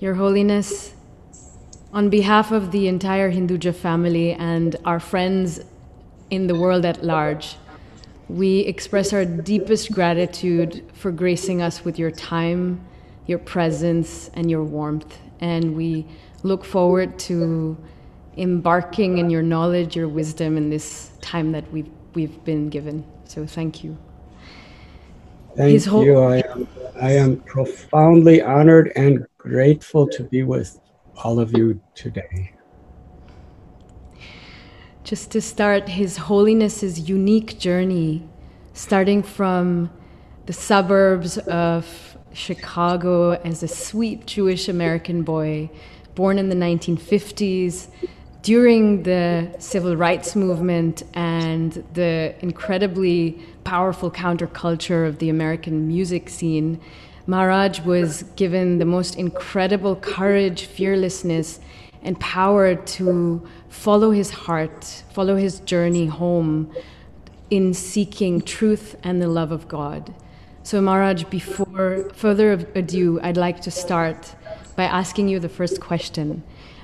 Your Holiness, on behalf of the entire Hinduja family and our friends in the world at large, we express our deepest gratitude for gracing us with your time, your presence, and your warmth. And we look forward to embarking in your knowledge, your wisdom in this time that we've, we've been given. So thank you. Thank you. I am, I am profoundly honored and grateful to be with all of you today. Just to start His Holiness's unique journey, starting from the suburbs of Chicago as a sweet Jewish American boy, born in the 1950s, during the civil rights movement and the incredibly powerful counterculture of the American music scene, Maharaj was given the most incredible courage, fearlessness, and power to follow his heart, follow his journey home in seeking truth and the love of God. So, Maharaj, before further ado, I'd like to start by asking you the first question.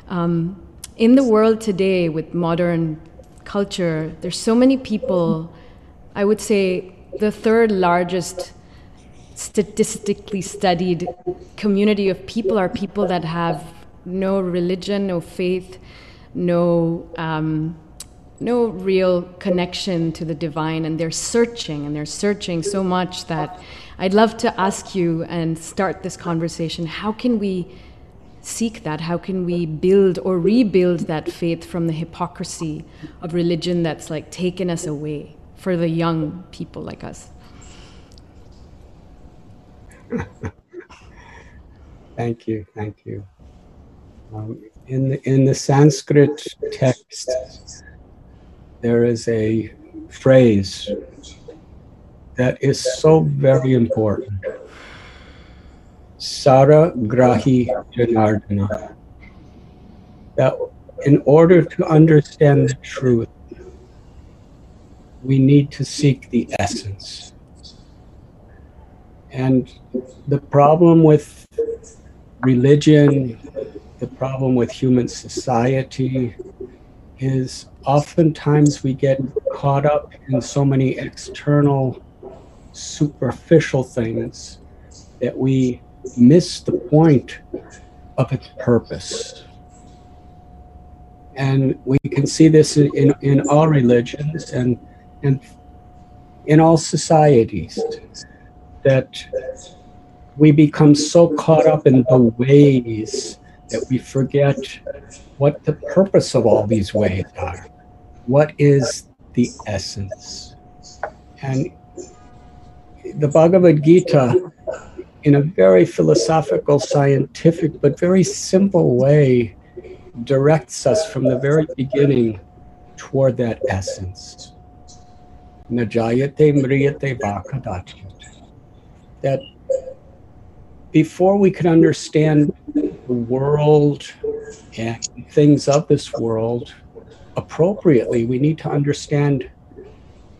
Um, in the world today with modern culture, there's so many people, I would say the third largest statistically studied community of people are people that have no religion, no faith, no um, no real connection to the divine, and they're searching, and they're searching so much that I'd love to ask you and start this conversation. How can we seek that? How can we build or rebuild that faith from the hypocrisy of religion that's like taken us away for the young people like us? thank you, thank you. Um, in the in the Sanskrit text, there is a phrase that is so very important. Sara Grahi Janardana. That in order to understand the truth, we need to seek the essence. And the problem with religion, the problem with human society is oftentimes we get caught up in so many external, superficial things that we miss the point of its purpose. And we can see this in, in, in all religions and, and in all societies that we become so caught up in the ways that we forget what the purpose of all these ways are. What is the essence? And the Bhagavad Gita in a very philosophical, scientific, but very simple way, directs us from the very beginning toward that essence. Najayate mriyate vakadachyat. That before we can understand the world and things of this world appropriately, we need to understand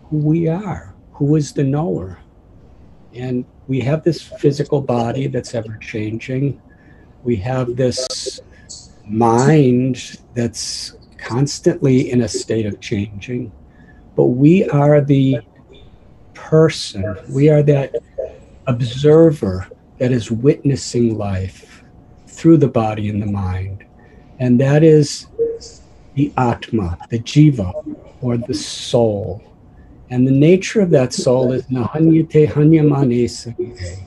who we are, who is the knower. And we have this physical body that's ever changing. We have this mind that's constantly in a state of changing. But we are the person, we are that observer that is witnessing life through the body and the mind. And that is the Atma, the Jiva, or the soul. And the nature of that soul is nahanyate hanyamane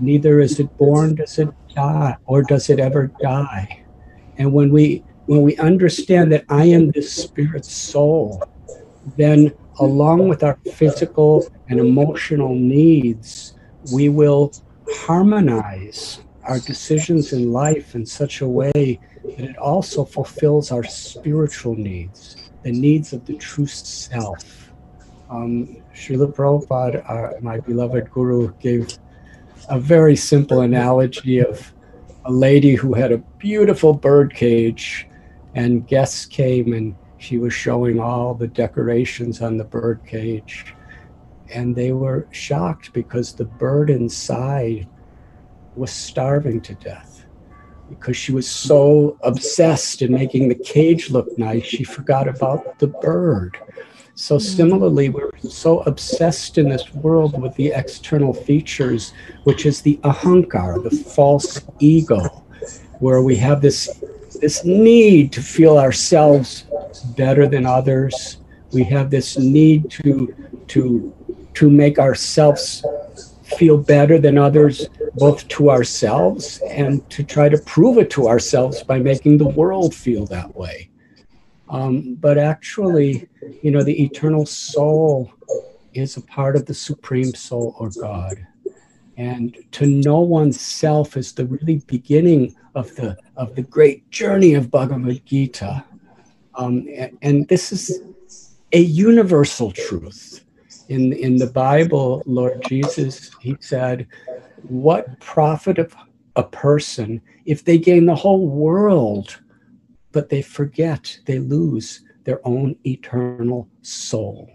Neither is it born, does it die, or does it ever die. And when we when we understand that I am this spirit soul, then along with our physical and emotional needs, we will harmonize our decisions in life in such a way that it also fulfills our spiritual needs, the needs of the true self um, Srila Prabhupada, uh, my beloved guru, gave a very simple analogy of a lady who had a beautiful bird cage, and guests came and she was showing all the decorations on the bird cage. And they were shocked because the bird inside was starving to death. because she was so obsessed in making the cage look nice, she forgot about the bird. So, hmm. similarly, we're so obsessed in this world with the external features, which is the ahankar, the false ego, where we have this, this need to feel ourselves better than others. We have this need to, to, to make ourselves feel better than others, both to ourselves and to try to prove it to ourselves by making the world feel that way. Um, but actually, you know, the eternal soul is a part of the supreme soul or God. And to know oneself is the really beginning of the of the great journey of Bhagavad Gita. Um, and, and this is a universal truth. In, in the Bible, Lord Jesus, he said, What profit of a person if they gain the whole world but they forget, they lose their own eternal soul.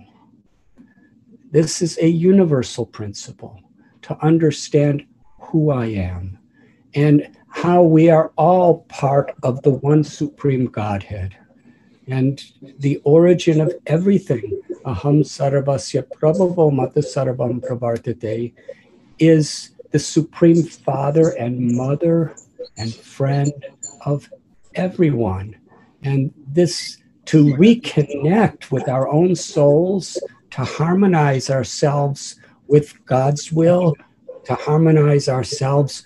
This is a universal principle to understand who I am and how we are all part of the one supreme Godhead. And the origin of everything, aham sarvasya prabhavo mata sarvam pravartate, is the supreme father and mother and friend of everyone. And this to reconnect with our own souls, to harmonize ourselves with God's will, to harmonize ourselves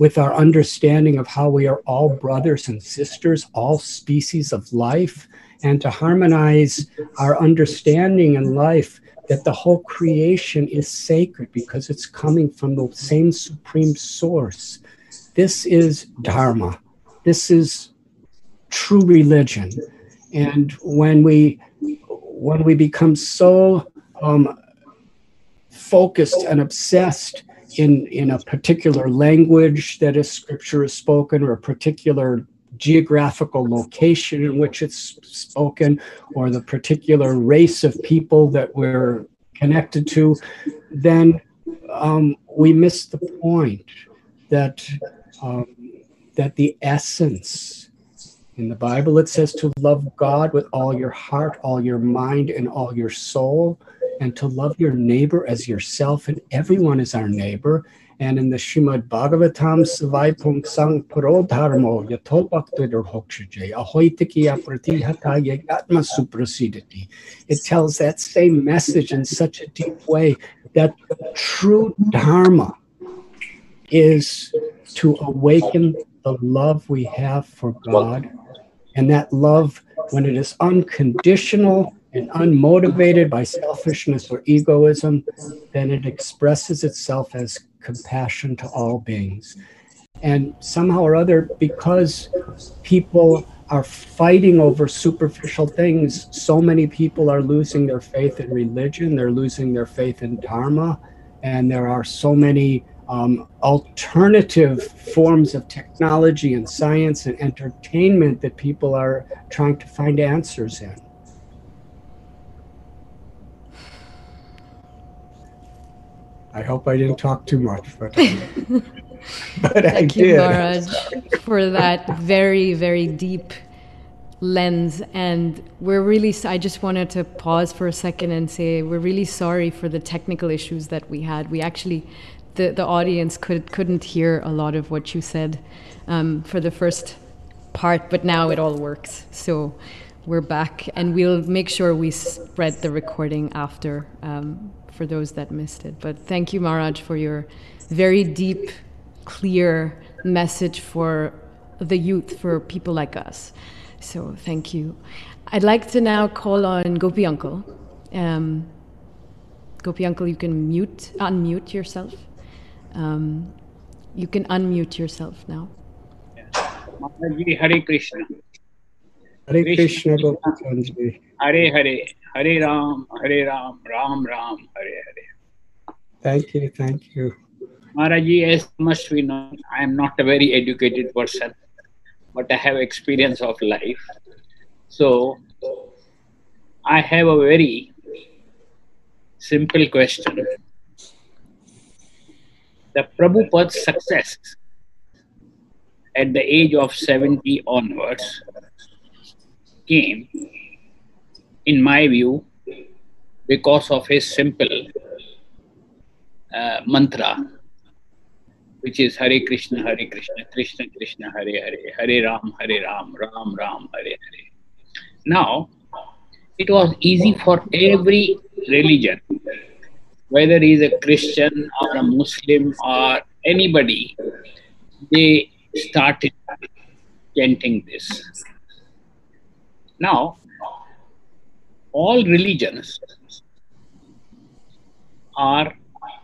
with our understanding of how we are all brothers and sisters, all species of life, and to harmonize our understanding in life that the whole creation is sacred because it's coming from the same supreme source. This is Dharma. This is true religion. And when we when we become so um, focused and obsessed in in a particular language that a scripture is spoken or a particular geographical location in which it's spoken or the particular race of people that we're connected to then um, we miss the point that um, that the essence in the Bible, it says to love God with all your heart, all your mind, and all your soul, and to love your neighbor as yourself, and everyone is our neighbor. And in the Shrimad Bhagavatam, Savai Pung Sang Suprasidati. It tells that same message in such a deep way that true Dharma is to awaken the love we have for God and that love, when it is unconditional and unmotivated by selfishness or egoism, then it expresses itself as compassion to all beings. And somehow or other, because people are fighting over superficial things, so many people are losing their faith in religion, they're losing their faith in Dharma, and there are so many um, alternative forms of technology and science and entertainment that people are trying to find answers in. I hope I didn't talk too much, but, but I Thank you, Maharaj, for that very, very deep lens. And we're really, I just wanted to pause for a second and say we're really sorry for the technical issues that we had. We actually the, the audience could, couldn't hear a lot of what you said um, for the first part, but now it all works. So we're back, and we'll make sure we spread the recording after um, for those that missed it. But thank you, Maharaj, for your very deep, clear message for the youth, for people like us. So thank you. I'd like to now call on Gopi Uncle. Um, Gopi Uncle, you can mute, unmute yourself. Um, you can unmute yourself now. Hare Krishna. Hare Krishna, Krishna Hare Hare. Hare Ram, Hare Ram, Ram Ram, Hare Hare. Thank you, thank you. Maharaji, as must we know, I am not a very educated person, but I have experience of life. So, I have a very simple question the Prabhupada's success at the age of 70 onwards came, in my view, because of his simple uh, mantra, which is Hare Krishna, Hare Krishna, Krishna Krishna, Hare Hare, Hare Ram, Hare Ram, Ram Ram, Hare Hare. Now, it was easy for every religion, whether he is a Christian or a Muslim or anybody, they started chanting this. Now, all religions are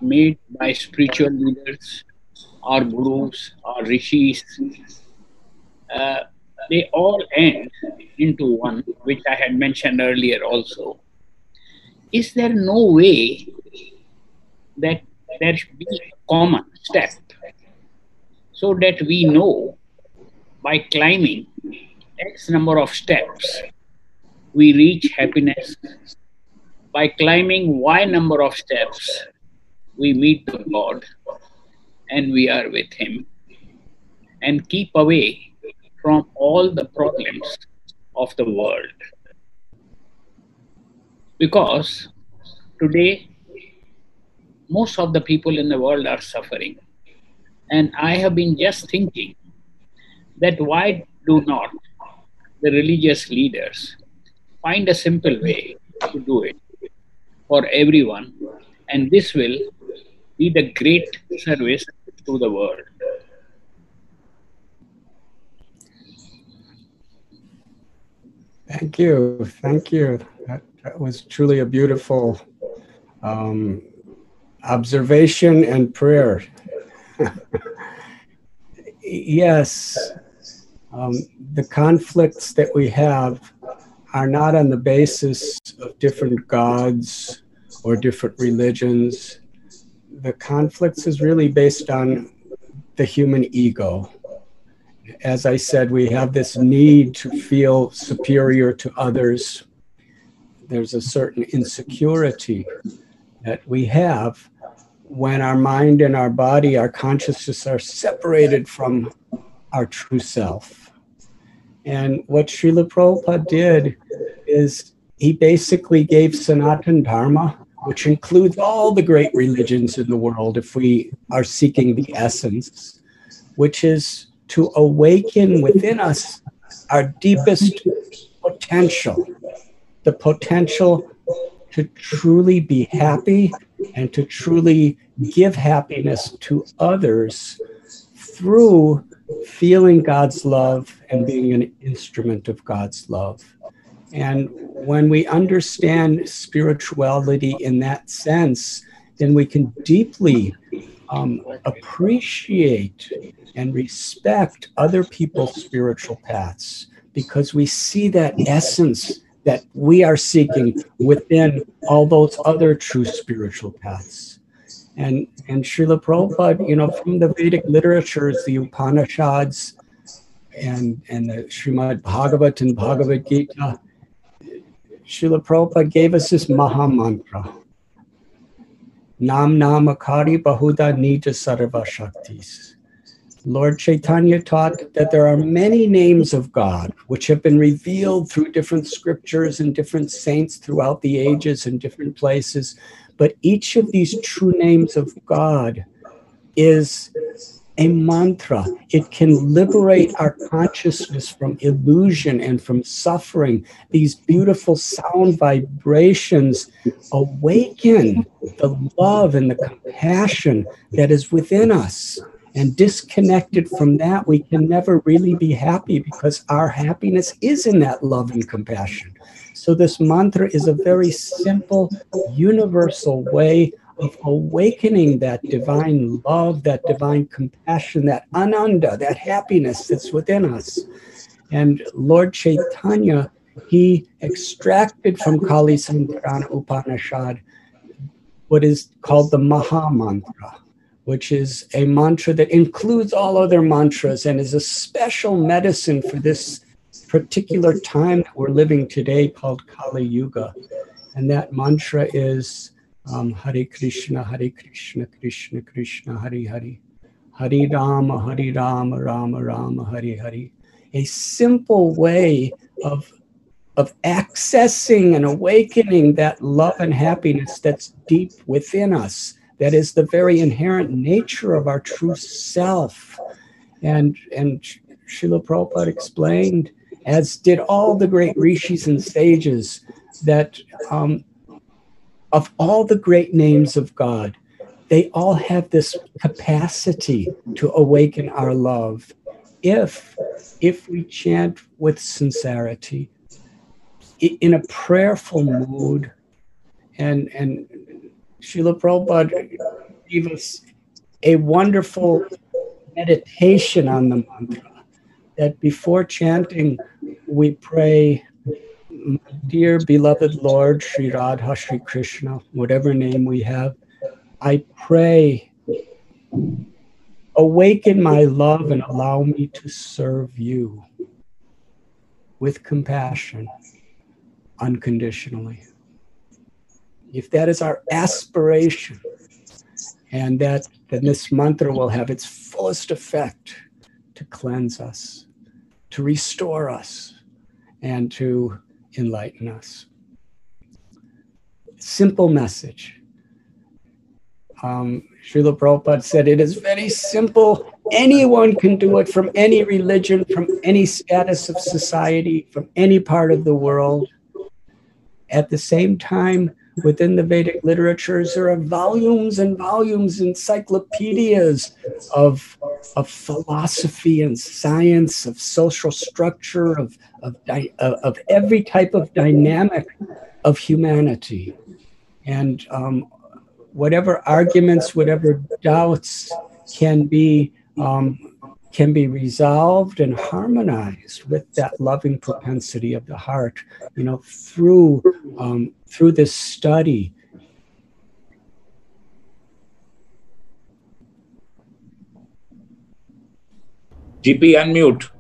made by spiritual leaders or gurus or rishis. Uh, they all end into one, which I had mentioned earlier also. Is there no way that there should be a common step so that we know by climbing X number of steps we reach happiness. By climbing Y number of steps, we meet the God and we are with Him. And keep away from all the problems of the world. Because today, most of the people in the world are suffering. And I have been just thinking that why do not the religious leaders find a simple way to do it for everyone, and this will be the great service to the world. Thank you. Thank you. That, that was truly a beautiful um, observation and prayer. yes, um, the conflicts that we have are not on the basis of different gods or different religions. The conflicts is really based on the human ego. As I said, we have this need to feel superior to others. There's a certain insecurity that we have when our mind and our body, our consciousness are separated from our true self. And what Srila Prabhupada did is he basically gave Sanatan Dharma, which includes all the great religions in the world, if we are seeking the essence, which is to awaken within us our deepest potential, the potential to truly be happy and to truly give happiness to others through feeling God's love and being an instrument of God's love. And when we understand spirituality in that sense, then we can deeply um, appreciate and respect other people's spiritual paths because we see that essence that we are seeking within all those other true spiritual paths. And and Srila Prabhupada, you know, from the Vedic literatures, the Upanishads, and and the Srimad Bhagavat and Bhagavad Gita, Srila Prabhupada gave us this Maha Mantra. Nam Namakari Bahuda Nija Sarva Shaktis. Lord Chaitanya taught that there are many names of God which have been revealed through different scriptures and different saints throughout the ages and different places. But each of these true names of God is a mantra. It can liberate our consciousness from illusion and from suffering. These beautiful sound vibrations awaken the love and the compassion that is within us. And disconnected from that, we can never really be happy because our happiness is in that love and compassion. So, this mantra is a very simple, universal way of awakening that divine love, that divine compassion, that ananda, that happiness that's within us. And Lord Chaitanya, he extracted from Kali Santarana Upanishad what is called the Maha Mantra, which is a mantra that includes all other mantras and is a special medicine for this particular time that we're living today called Kali Yuga. And that mantra is um, Hare Krishna, Hare Krishna, Krishna Krishna, Hare Hare, Hari Rama, Hari Rama, Rama Rama, Hari Hari. A simple way of, of accessing and awakening that love and happiness that's deep within us, that is the very inherent nature of our true self. And, and Srila Prabhupada explained, as did all the great rishis and sages, that um, of all the great names of God, they all have this capacity to awaken our love. If if we chant with sincerity in a prayerful mood and and Srila Prabhupada gave us a wonderful meditation on the mantra that before chanting we pray dear beloved Lord Sri Radha Sri Krishna whatever name we have I pray, awaken my love and allow me to serve you with compassion unconditionally. If that is our aspiration, and that then this mantra will have its fullest effect to cleanse us, to restore us, and to enlighten us. Simple message um, Srila Prabhupada said, It is very simple. Anyone can do it from any religion, from any status of society, from any part of the world. At the same time, within the Vedic literatures, there are volumes and volumes, encyclopedias of, of philosophy and science, of social structure, of, of, of every type of dynamic of humanity. And um, whatever arguments, whatever doubts can be um, can be resolved and harmonized with that loving propensity of the heart. You know, through um, through this study. GP unmute.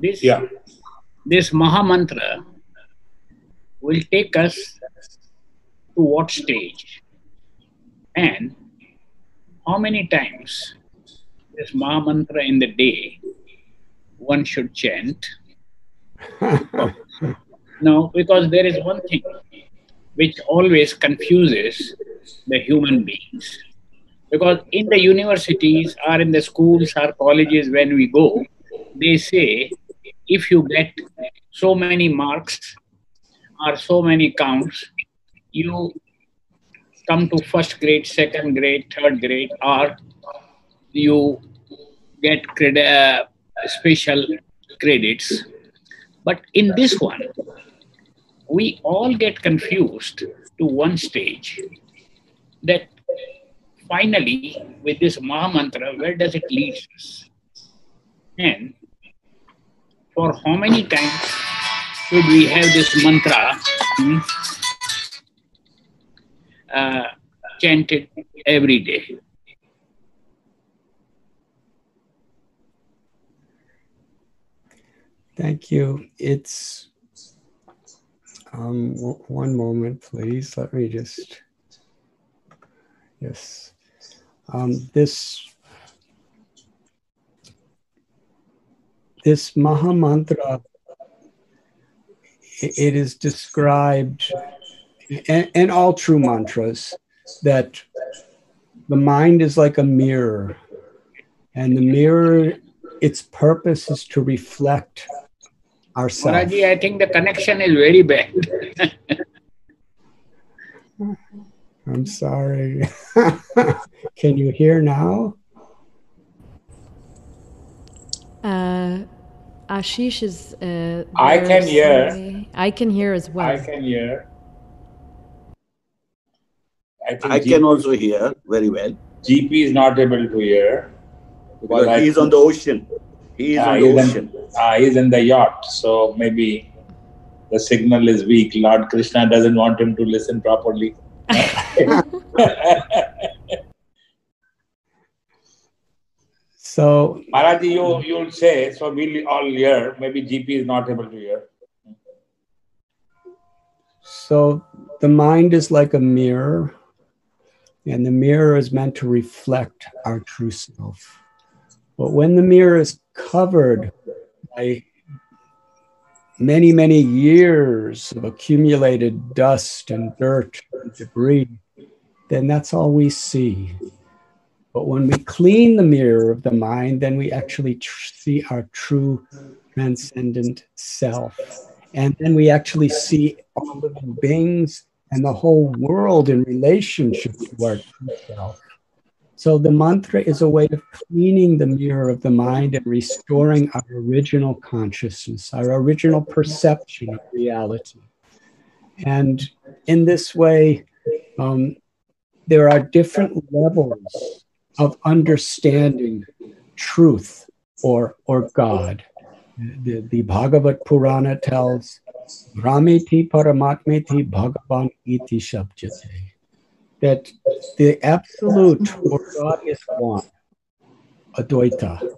This yeah. This Maha Mantra will take us to what stage and how many times this Maha Mantra in the day one should chant. no, because there is one thing which always confuses the human beings. Because in the universities or in the schools or colleges, when we go, they say if you get so many marks or so many counts, you come to first grade, second grade, third grade, or you get uh, special credits. But in this one, we all get confused to one stage that finally, with this Maha Mantra, where does it lead us? And for how many times should we have this mantra hmm, uh, chanted every day. Thank you. It's um, one moment, please. Let me just. Yes. Um, this this Maha Mantra it is described in, all true mantras that the mind is like a mirror and the mirror its purpose is to reflect ourselves Maraji, i think the connection is very bad i'm sorry can you hear now uh Ashish is. Uh, I can hear. I can hear as well. I can hear. I, I can also hear very well. GP is not able to hear. Because he is on the ocean. He is uh, on the ocean. In, uh, he's in the yacht. So maybe the signal is weak. Lord Krishna doesn't want him to listen properly. So, Maharaji, you you'll say so. We'll all hear. Maybe GP is not able to hear. So the mind is like a mirror, and the mirror is meant to reflect our true self. But when the mirror is covered by many, many years of accumulated dust and dirt and debris, then that's all we see. But when we clean the mirror of the mind, then we actually tr- see our true transcendent self. And then we actually see all living beings and the whole world in relationship to our true self. So the mantra is a way of cleaning the mirror of the mind and restoring our original consciousness, our original perception of reality. And in this way, um, there are different levels of understanding truth or, or God. The, the Bhagavad Purana tells, Rameti Paramatmeti Bhagavan iti shabjate that the absolute or God is one, Advaita.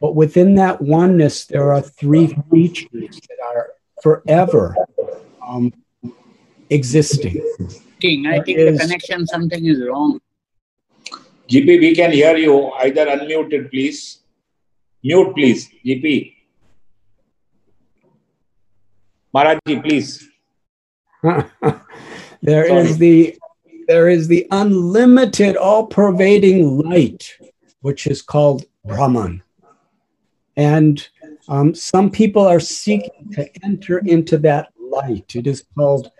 But within that oneness, there are three features that are forever um, existing. King, I think is, the connection, something is wrong. GP, we can hear you. Either unmuted, please. Mute, please. GP. Maharaji, please. there Sorry. is the there is the unlimited, all pervading light, which is called Brahman. And um, some people are seeking to enter into that light. It is called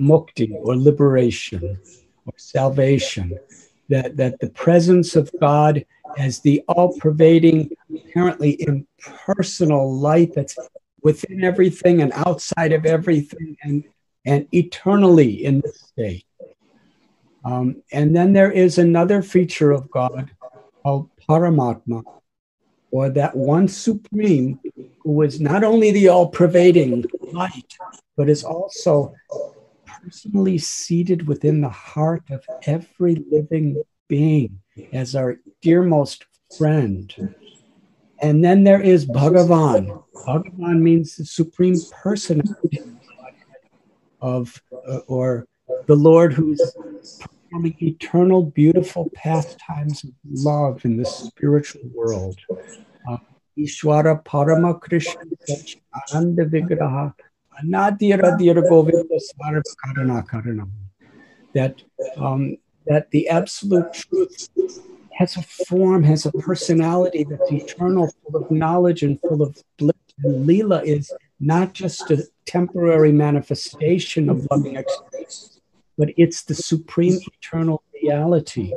mukti or liberation or salvation. That, that the presence of God as the all pervading, apparently impersonal light that's within everything and outside of everything and, and eternally in this state. Um, and then there is another feature of God called Paramatma, or that one supreme who is not only the all pervading light, but is also personally seated within the heart of every living being as our dearmost friend. And then there is Bhagavan. Bhagavan means the supreme person of, uh, or the Lord who's performing eternal, beautiful pastimes of love in the spiritual world. Uh, Ishwara Parama Krishna Ananda Vigraha Anadira Dira Govinda Sarva Karana That um, that the absolute truth has a form, has a personality that's eternal, full of knowledge and full of bliss. And Leela is not just a temporary manifestation of loving experience, but it's the supreme eternal reality.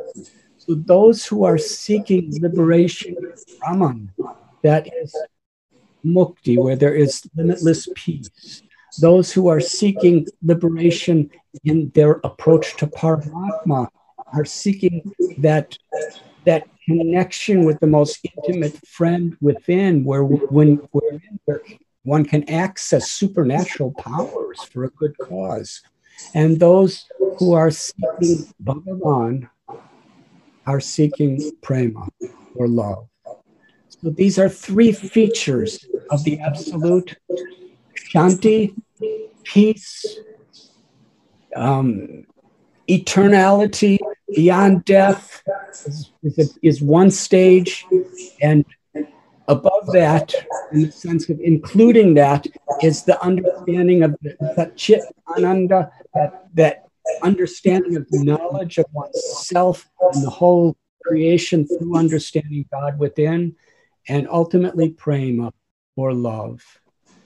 So those who are seeking liberation Brahman, that is mukti, where there is limitless peace. Those who are seeking liberation in their approach to Paramatma are seeking that that connection with the most intimate friend within, where when where one can access supernatural powers for a good cause. And those who are seeking Bhagavan are seeking prema or love. So these are three features of the absolute shanti, peace, um, eternality beyond death is, is, is one stage, and above that, in the sense of including that, is the understanding of the, chit ananda, that, that understanding of the knowledge of oneself and the whole creation through understanding God within, and ultimately prema or love.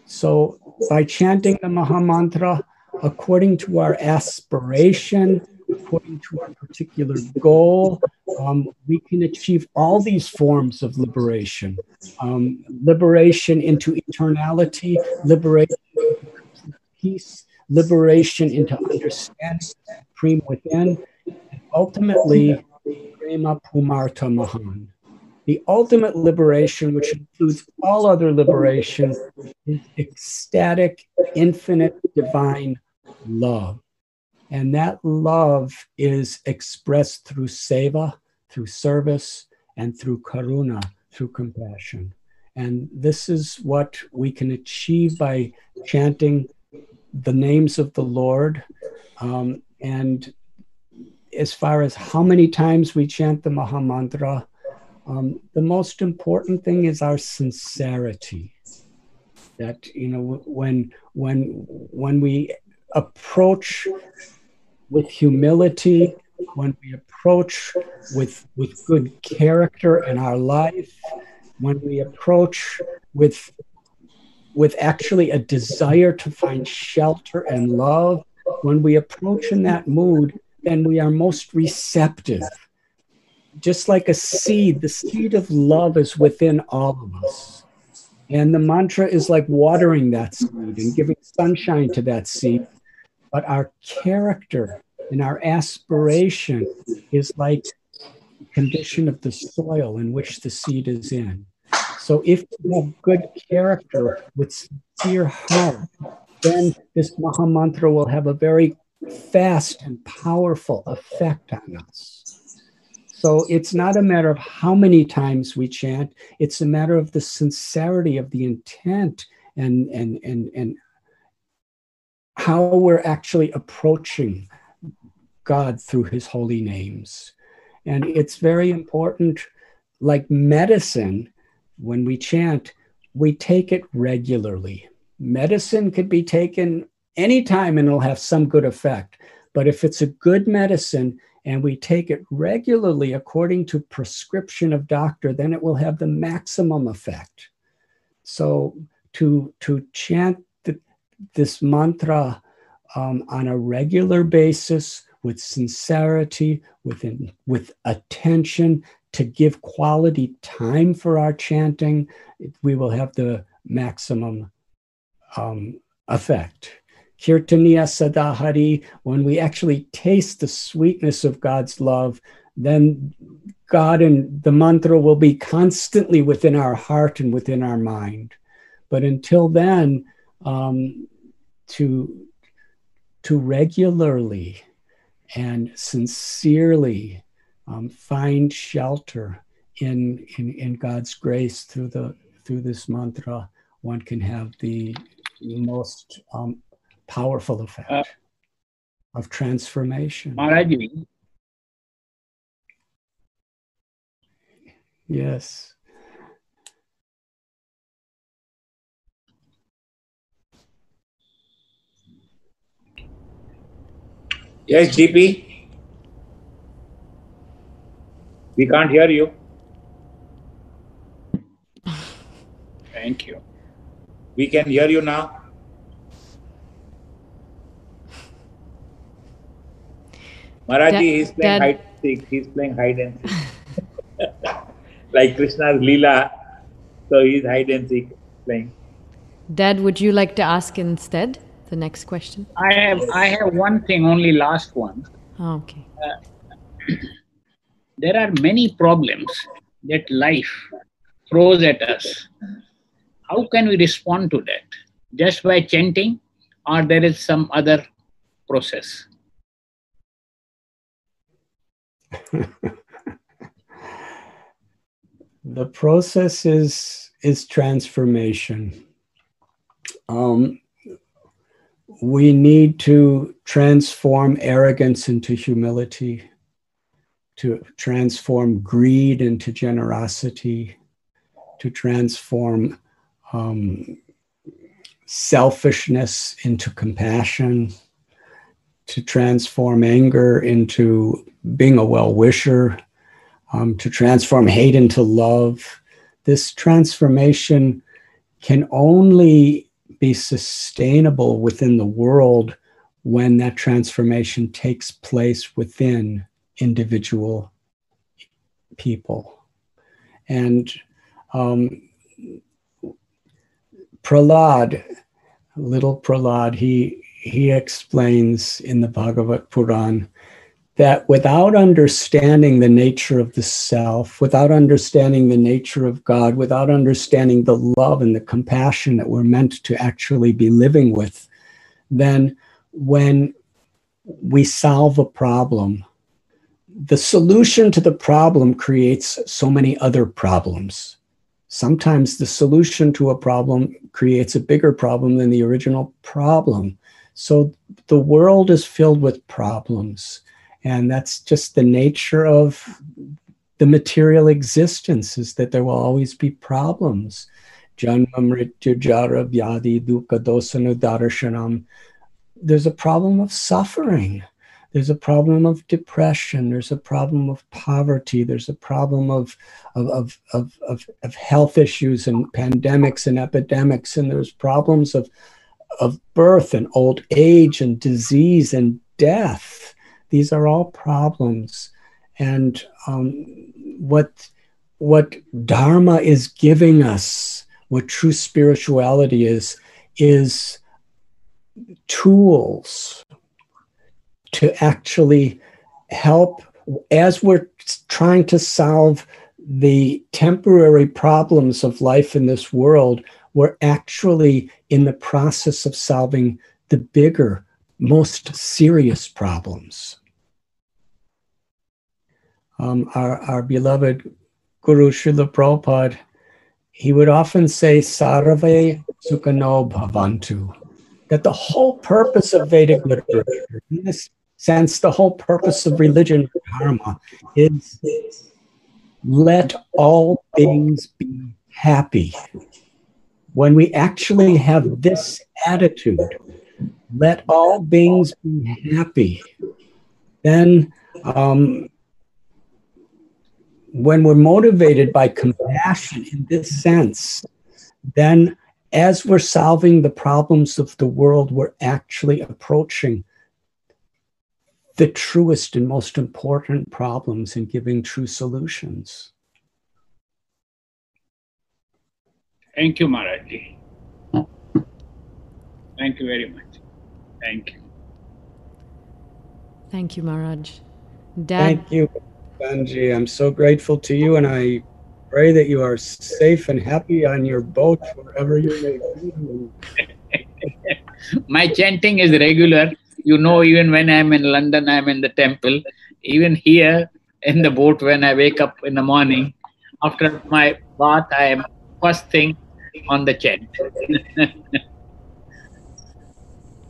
So, by chanting the Maha Mantra according to our aspiration, according to our particular goal, um, we can achieve all these forms of liberation um, liberation into eternality, liberation into peace, liberation into understanding supreme within, and ultimately, Prema Pumarta Mahan. The ultimate liberation, which includes all other liberation, is ecstatic, infinite, divine love. And that love is expressed through seva, through service, and through karuna, through compassion. And this is what we can achieve by chanting the names of the Lord. Um, and as far as how many times we chant the Maha Mantra, um, the most important thing is our sincerity. That you know, when when when we approach with humility, when we approach with with good character in our life, when we approach with with actually a desire to find shelter and love, when we approach in that mood, then we are most receptive. Just like a seed, the seed of love is within all of us. And the mantra is like watering that seed and giving sunshine to that seed. But our character and our aspiration is like condition of the soil in which the seed is in. So if you have good character with sincere heart, then this Maha Mantra will have a very fast and powerful effect on us. So it's not a matter of how many times we chant, it's a matter of the sincerity of the intent and and and and how we're actually approaching God through his holy names. And it's very important, like medicine, when we chant, we take it regularly. Medicine could be taken anytime and it'll have some good effect. But if it's a good medicine and we take it regularly according to prescription of doctor, then it will have the maximum effect. So to, to chant this mantra um, on a regular basis with sincerity, with, in, with attention, to give quality time for our chanting, we will have the maximum um, effect. Kirtaniya Sadahari, when we actually taste the sweetness of God's love, then God and the mantra will be constantly within our heart and within our mind. But until then, um, to, to regularly and sincerely um, find shelter in, in, in God's grace through, the, through this mantra, one can have the most um, powerful effect uh, of transformation. Maharaji. Yes. Yes, GP. We can't hear you. Thank you. We can hear you now. Maharaji, that, he's playing that... hide and seek. He's playing hide and seek. like Krishna's Leela. So he's hide and seek playing. Dad, would you like to ask instead the next question? I have I have one thing, only last one. Oh, okay. Uh, there are many problems that life throws at us. How can we respond to that? Just by chanting, or there is some other process? the process is is transformation. Um, we need to transform arrogance into humility, to transform greed into generosity, to transform um, selfishness into compassion, to transform anger into being a well wisher, um, to transform hate into love. This transformation can only be sustainable within the world when that transformation takes place within individual people. And um, Prahlad, little Prahlad, he, he explains in the Bhagavad Puran that without understanding the nature of the self, without understanding the nature of God, without understanding the love and the compassion that we're meant to actually be living with, then when we solve a problem, the solution to the problem creates so many other problems. Sometimes the solution to a problem creates a bigger problem than the original problem. So the world is filled with problems And that's just the nature of the material existence is that there will always be problems. There's a problem of suffering. There's a problem of depression. There's a problem of poverty. There's a problem of, of, of, of, of, of health issues and pandemics and epidemics. And there's problems of, of birth and old age and disease and death. These are all problems. And um, what, what Dharma is giving us, what true spirituality is, is tools to actually help as we're trying to solve the temporary problems of life in this world, we're actually in the process of solving the bigger, most serious problems. Um, our, our beloved Guru Srila Prabhupada, he would often say, Sarve Sukhino Bhavantu, that the whole purpose of Vedic literature, in this sense, the whole purpose of religion, dharma, is let all things be happy. When we actually have this attitude, let all beings be happy, then um, when we're motivated by compassion in this sense, then as we're solving the problems of the world, we're actually approaching the truest and most important problems and giving true solutions. Thank you, Maharaji. Thank you very much. Thank you. Thank you, Maharaj. Dad. Thank you, Banji. I'm so grateful to you, and I pray that you are safe and happy on your boat wherever you may be. My chanting is regular you know, even when I'm in London, I'm in the temple. Even here in the boat, when I wake up in the morning, after my bath, I am first thing on the chant.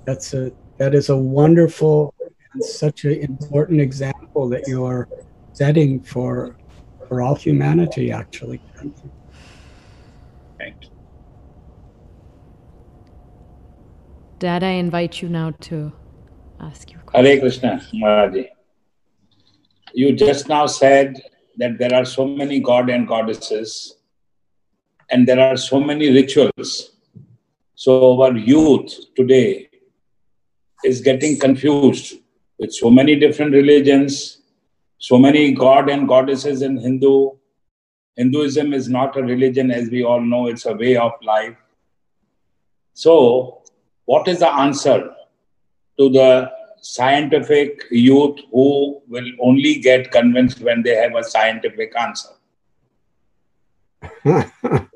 That's a that is a wonderful and such an important example that you are setting for for all humanity. Actually, thank you. Dad, I invite you now to ask you. Hare Krishna, Maharaji. You just now said that there are so many god and goddesses and there are so many rituals. So our youth today is getting confused with so many different religions, so many god and goddesses in Hindu. Hinduism is not a religion, as we all know, it's a way of life. So, what is the answer to the scientific youth who will only get convinced when they have a scientific answer.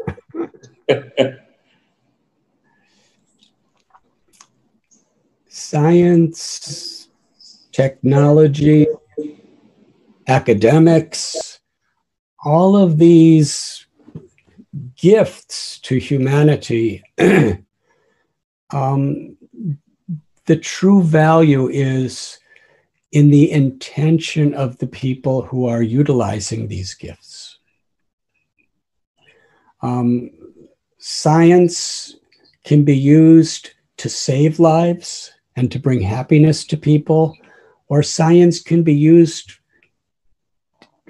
Science, technology, academics, all of these gifts to humanity um, the true value is in the intention of the people who are utilizing these gifts. Um, science can be used to save lives and to bring happiness to people, or science can be used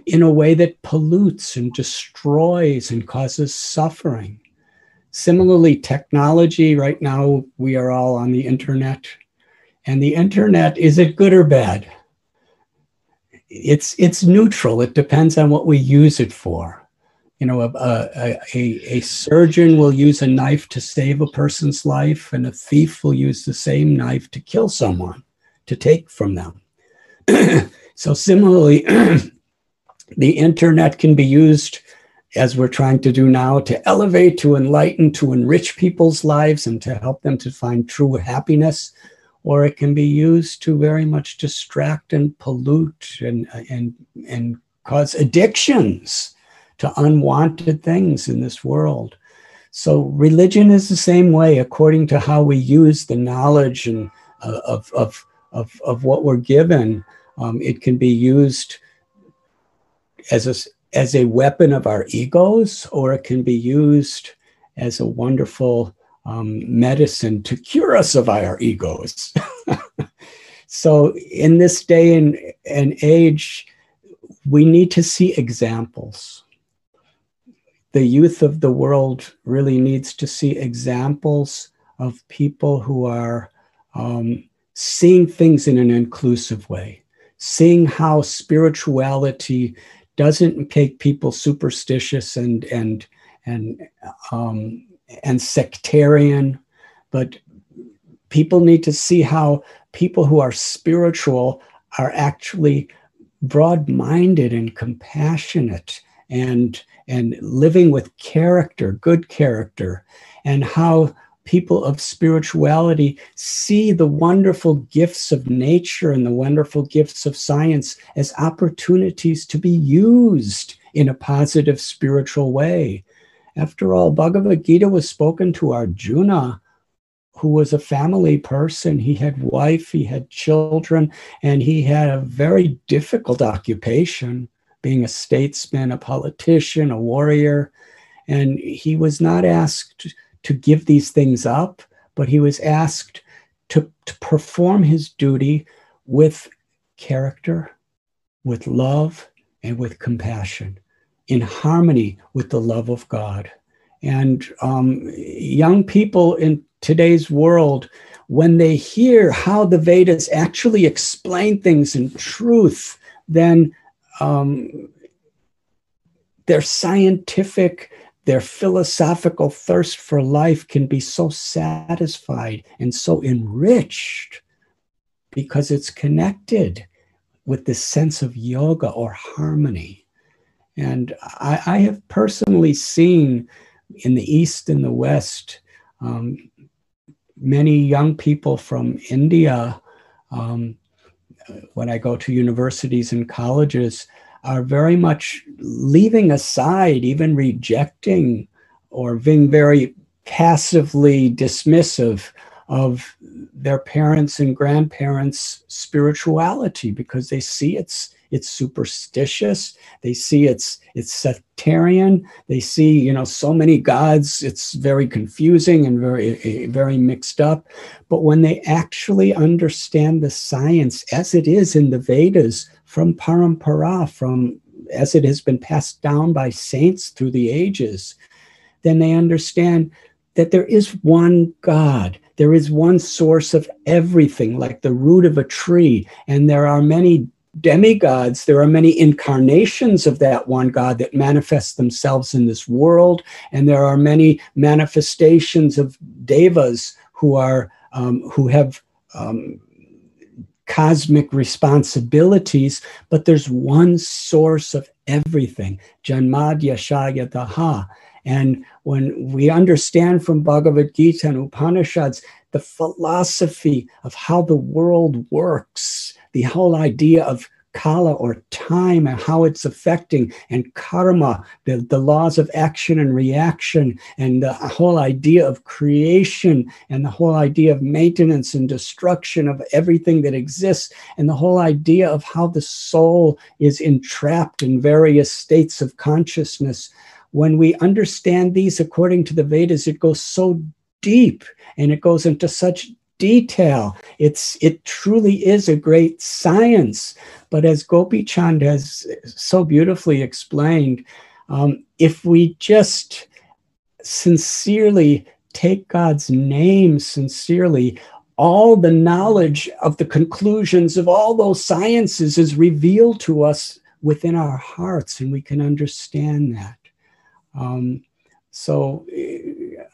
in a way that pollutes and destroys and causes suffering. Similarly, technology, right now, we are all on the internet and the internet, is it good or bad? It's, it's neutral. It depends on what we use it for. You know, a, a, a, a surgeon will use a knife to save a person's life, and a thief will use the same knife to kill someone, to take from them. so, similarly, the internet can be used as we're trying to do now to elevate, to enlighten, to enrich people's lives, and to help them to find true happiness or it can be used to very much distract and pollute and, and, and cause addictions to unwanted things in this world. So religion is the same way, according to how we use the knowledge and uh, of, of, of, of what we're given. Um, it can be used as a, as a weapon of our egos, or it can be used as a wonderful um, medicine to cure us of our egos. so, in this day and, and age, we need to see examples. The youth of the world really needs to see examples of people who are um, seeing things in an inclusive way, seeing how spirituality doesn't make people superstitious and and and um, and sectarian, but people need to see how people who are spiritual are actually broad-minded and compassionate and and living with character, good character, and how people of spirituality see the wonderful gifts of nature and the wonderful gifts of science as opportunities to be used in a positive spiritual way. After all, Bhagavad Gita was spoken to Arjuna, who was a family person. He had wife, he had children, and he had a very difficult occupation, being a statesman, a politician, a warrior. And he was not asked to give these things up, but he was asked to, to perform his duty with character, with love, and with compassion, in harmony with the love of God. And um, young people in today's world, when they hear how the Vedas actually explain things in truth, then um, their scientific their philosophical thirst for life can be so satisfied and so enriched because it's connected with this sense of yoga or harmony. And I, I have personally seen in the East and the West um, many young people from India. Um, when I go to universities and colleges, are very much leaving aside, even rejecting, or being very passively dismissive of their parents and grandparents' spirituality because they see it's it's superstitious. They see it's it's sectarian. They see you know so many gods. It's very confusing and very eh, very mixed up. But when they actually understand the science as it is in the vedas from parampara, from as it has been passed down by saints through the ages, then they understand that there is one God. There is one source of everything, like the root of a tree. And there are many demigods, there are many incarnations of that one God that manifest themselves in this world. And there are many manifestations of devas who are um, who have um, cosmic responsibilities, but there's one source of everything, Janmady Asya Yatah. And when we understand from Bhagavad Gita and Upanishads the philosophy of how the world works, the whole idea of kala or time and how it's affecting and karma the, the laws of action and reaction and the whole idea of creation and the whole idea of maintenance and destruction of everything that exists and the whole idea of how the soul is entrapped in various states of consciousness. When we understand these according to the vedas it goes so deep and it goes into such detail. It's it truly is a great science. But as Gopi Chand has so beautifully explained, um, if we just sincerely take God's name sincerely, all the knowledge of the conclusions of all those sciences is revealed to us within our hearts, and we can understand that. Um, so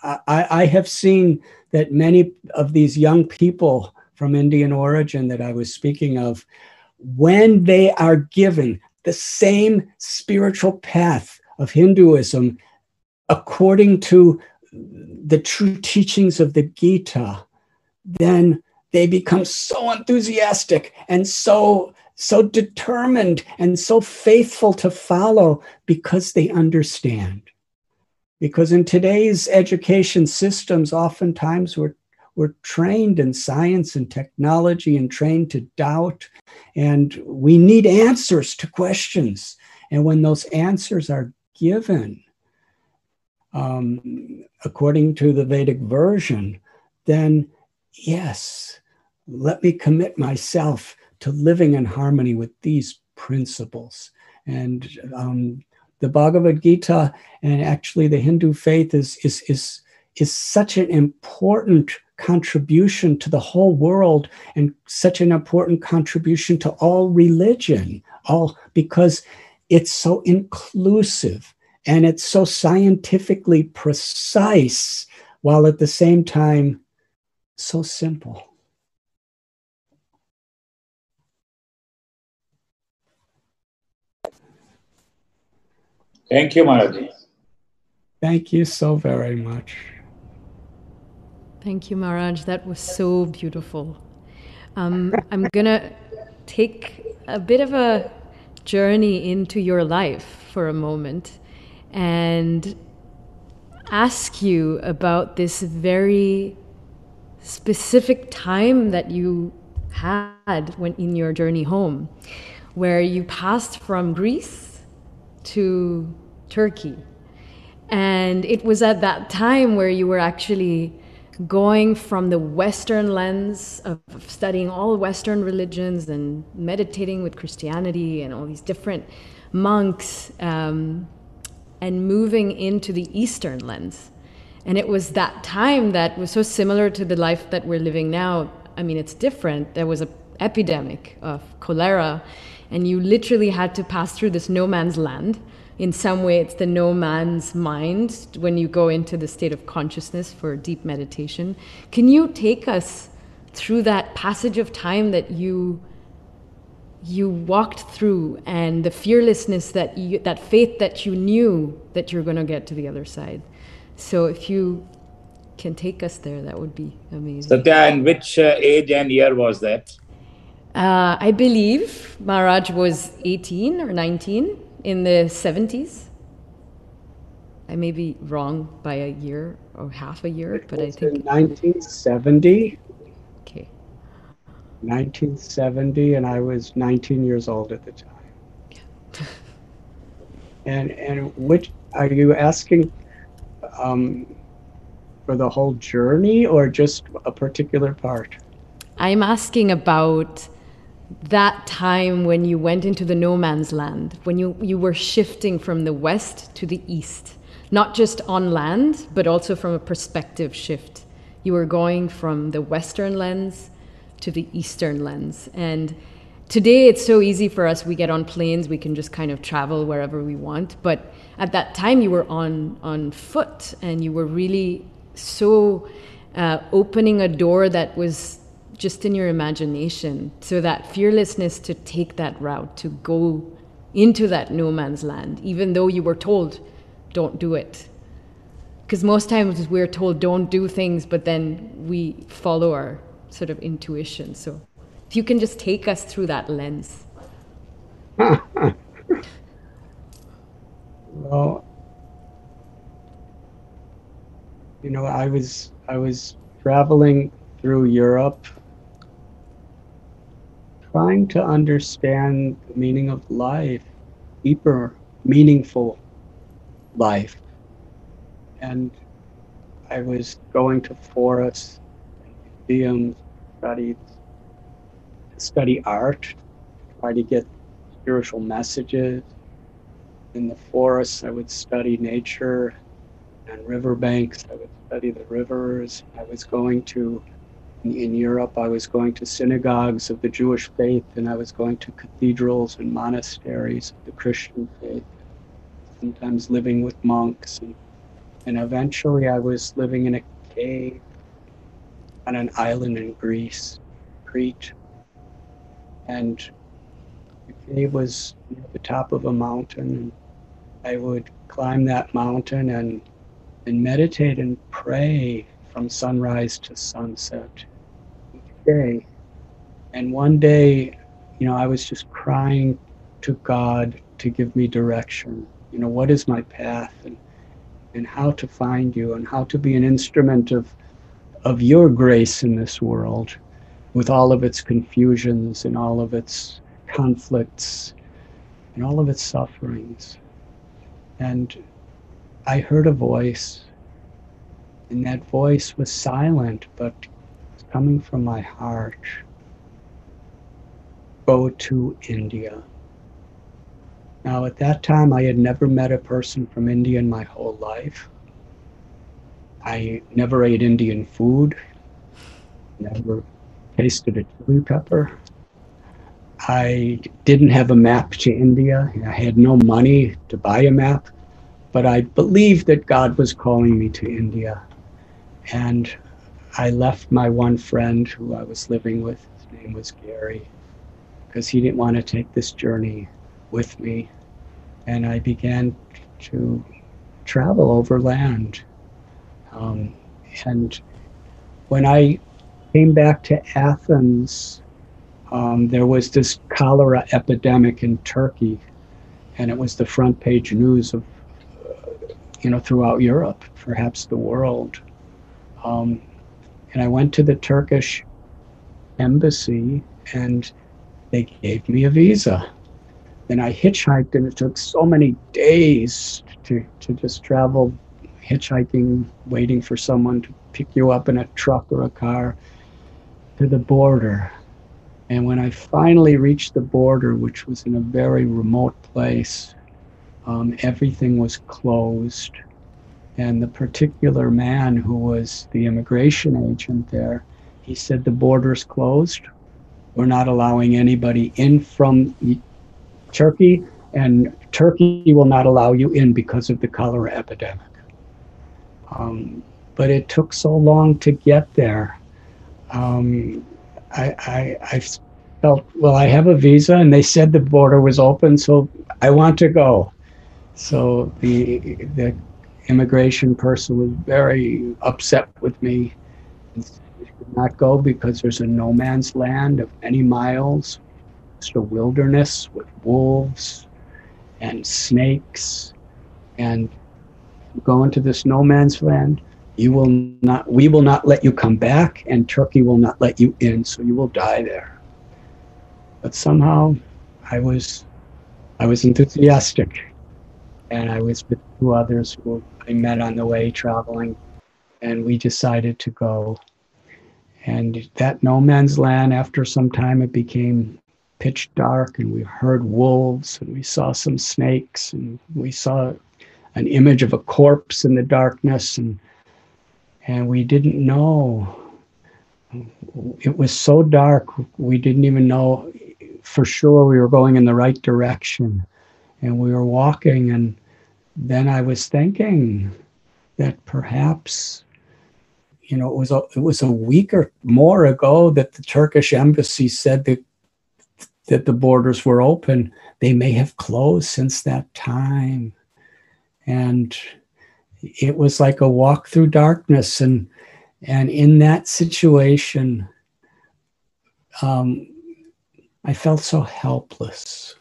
I, I have seen that many of these young people from Indian origin that I was speaking of, when they are given the same spiritual path of Hinduism according to the true teachings of the Gita, then they become so enthusiastic and so so determined and so faithful to follow because they understand because in today's education systems, oftentimes we're, we're trained in science and technology and trained to doubt. And we need answers to questions. And when those answers are given, um, according to the Vedic version, then yes, let me commit myself to living in harmony with these principles. And um, the Bhagavad Gita and actually the Hindu faith is, is, is, is such an important contribution to the whole world and such an important contribution to all religion, all because it's so inclusive and it's so scientifically precise while at the same time so simple. Thank you, Maharaji. Thank you so very much. Thank you, Maharaj. That was so beautiful. Um, I'm going to take a bit of a journey into your life for a moment and ask you about this very specific time that you had when in your journey home where you passed from Greece to Turkey. And it was at that time where you were actually going from the Western lens of studying all Western religions and meditating with Christianity and all these different monks um, and moving into the Eastern lens. And it was that time that was so similar to the life that we're living now. I mean, it's different. There was an epidemic of cholera, and you literally had to pass through this no man's land in some way it's the no man's mind when you go into the state of consciousness for deep meditation. Can you take us through that passage of time that you you walked through and the fearlessness that you, that faith that you knew that you're going to get to the other side. So if you can take us there, that would be amazing. Satya, and which uh, age and year was that? Uh, I believe Maharaj was 18 or 19 in the 70s. I may be wrong by a year or half a year, but I think 1970. Okay. 1970, and I was 19 years old at the time. and and which are you asking um, for the whole journey or just a particular part? I'm asking about that time when you went into the no man's land, when you, you were shifting from the west to the east, not just on land, but also from a perspective shift. You were going from the western lens to the eastern lens. And today it's so easy for us. We get on planes, we can just kind of travel wherever we want. But at that time, you were on, on foot and you were really so uh, opening a door that was just in your imagination. So that fearlessness to take that route, to go into that no man's land, even though you were told, don't do it. Because most times we're told, don't do things, but then we follow our sort of intuition. So if you can just take us through that lens. well, you know, I was I was traveling through Europe trying to understand the meaning of life, deeper, meaningful life. And I was going to forests, and museums, studied, study art, try to get spiritual messages. In the forests, I would study nature and riverbanks. I would study the rivers. I was going to in Europe, I was going to synagogues of the Jewish faith, and I was going to cathedrals and monasteries of the Christian faith, sometimes living with monks. And, and eventually, I was living in a cave on an island in Greece, Crete. And the cave was near the top of a mountain, and I would climb that mountain and, and meditate and pray from sunrise to sunset day. And one day, you know, I was just crying to God to give me direction. You know, what is my path and, and how to find you and how to be an instrument of, of your grace in this world with all of its confusions and all of its conflicts and all of its sufferings. And I heard a voice, and that voice was silent, but coming from my heart. Go to India. Now, at that time, I had never met a person from India in my whole life. I never ate Indian food, never tasted a chili pepper. I didn't have a map to India. I had no money to buy a map, but I believed that God was calling me to India. And I left my one friend who I was living with, his name was Gary, because he didn't want to take this journey with me. And I began to travel overland. Um, and when I came back to Athens, um, there was this cholera epidemic in Turkey, and it was the front page news of, uh, you know, throughout Europe, perhaps the world. Um, and I went to the Turkish embassy, and they gave me a visa. Then I hitchhiked, and it took so many days to, to just travel hitchhiking, waiting for someone to pick you up in a truck or a car to the border. And when I finally reached the border, which was in a very remote place, um, everything was closed. And the particular man who was the immigration agent there, he said, The border's closed. We're not allowing anybody in from Turkey, and Turkey will not allow you in because of the cholera epidemic. Um, but it took so long to get there um, I, I, I felt, well, I have a visa and they said the border was open, so I want to go. So the, the immigration person was very upset with me. You should not go because there's a no man's land of many miles. It's a wilderness with wolves and snakes. And go into this no man's land you will not we will not let you come back and turkey will not let you in so you will die there but somehow i was i was enthusiastic and i was with two others who i met on the way traveling and we decided to go and that no man's land after some time it became pitch dark and we heard wolves and we saw some snakes and we saw an image of a corpse in the darkness and and we didn't know. It was so dark, we didn't even know for sure we were going in the right direction. And we were walking, and then I was thinking that perhaps, you know, it was a, it was a week or more ago that the Turkish embassy said that that the borders were open. They may have closed since that time. And it was like a walk through darkness and and in that situation um, i felt so helpless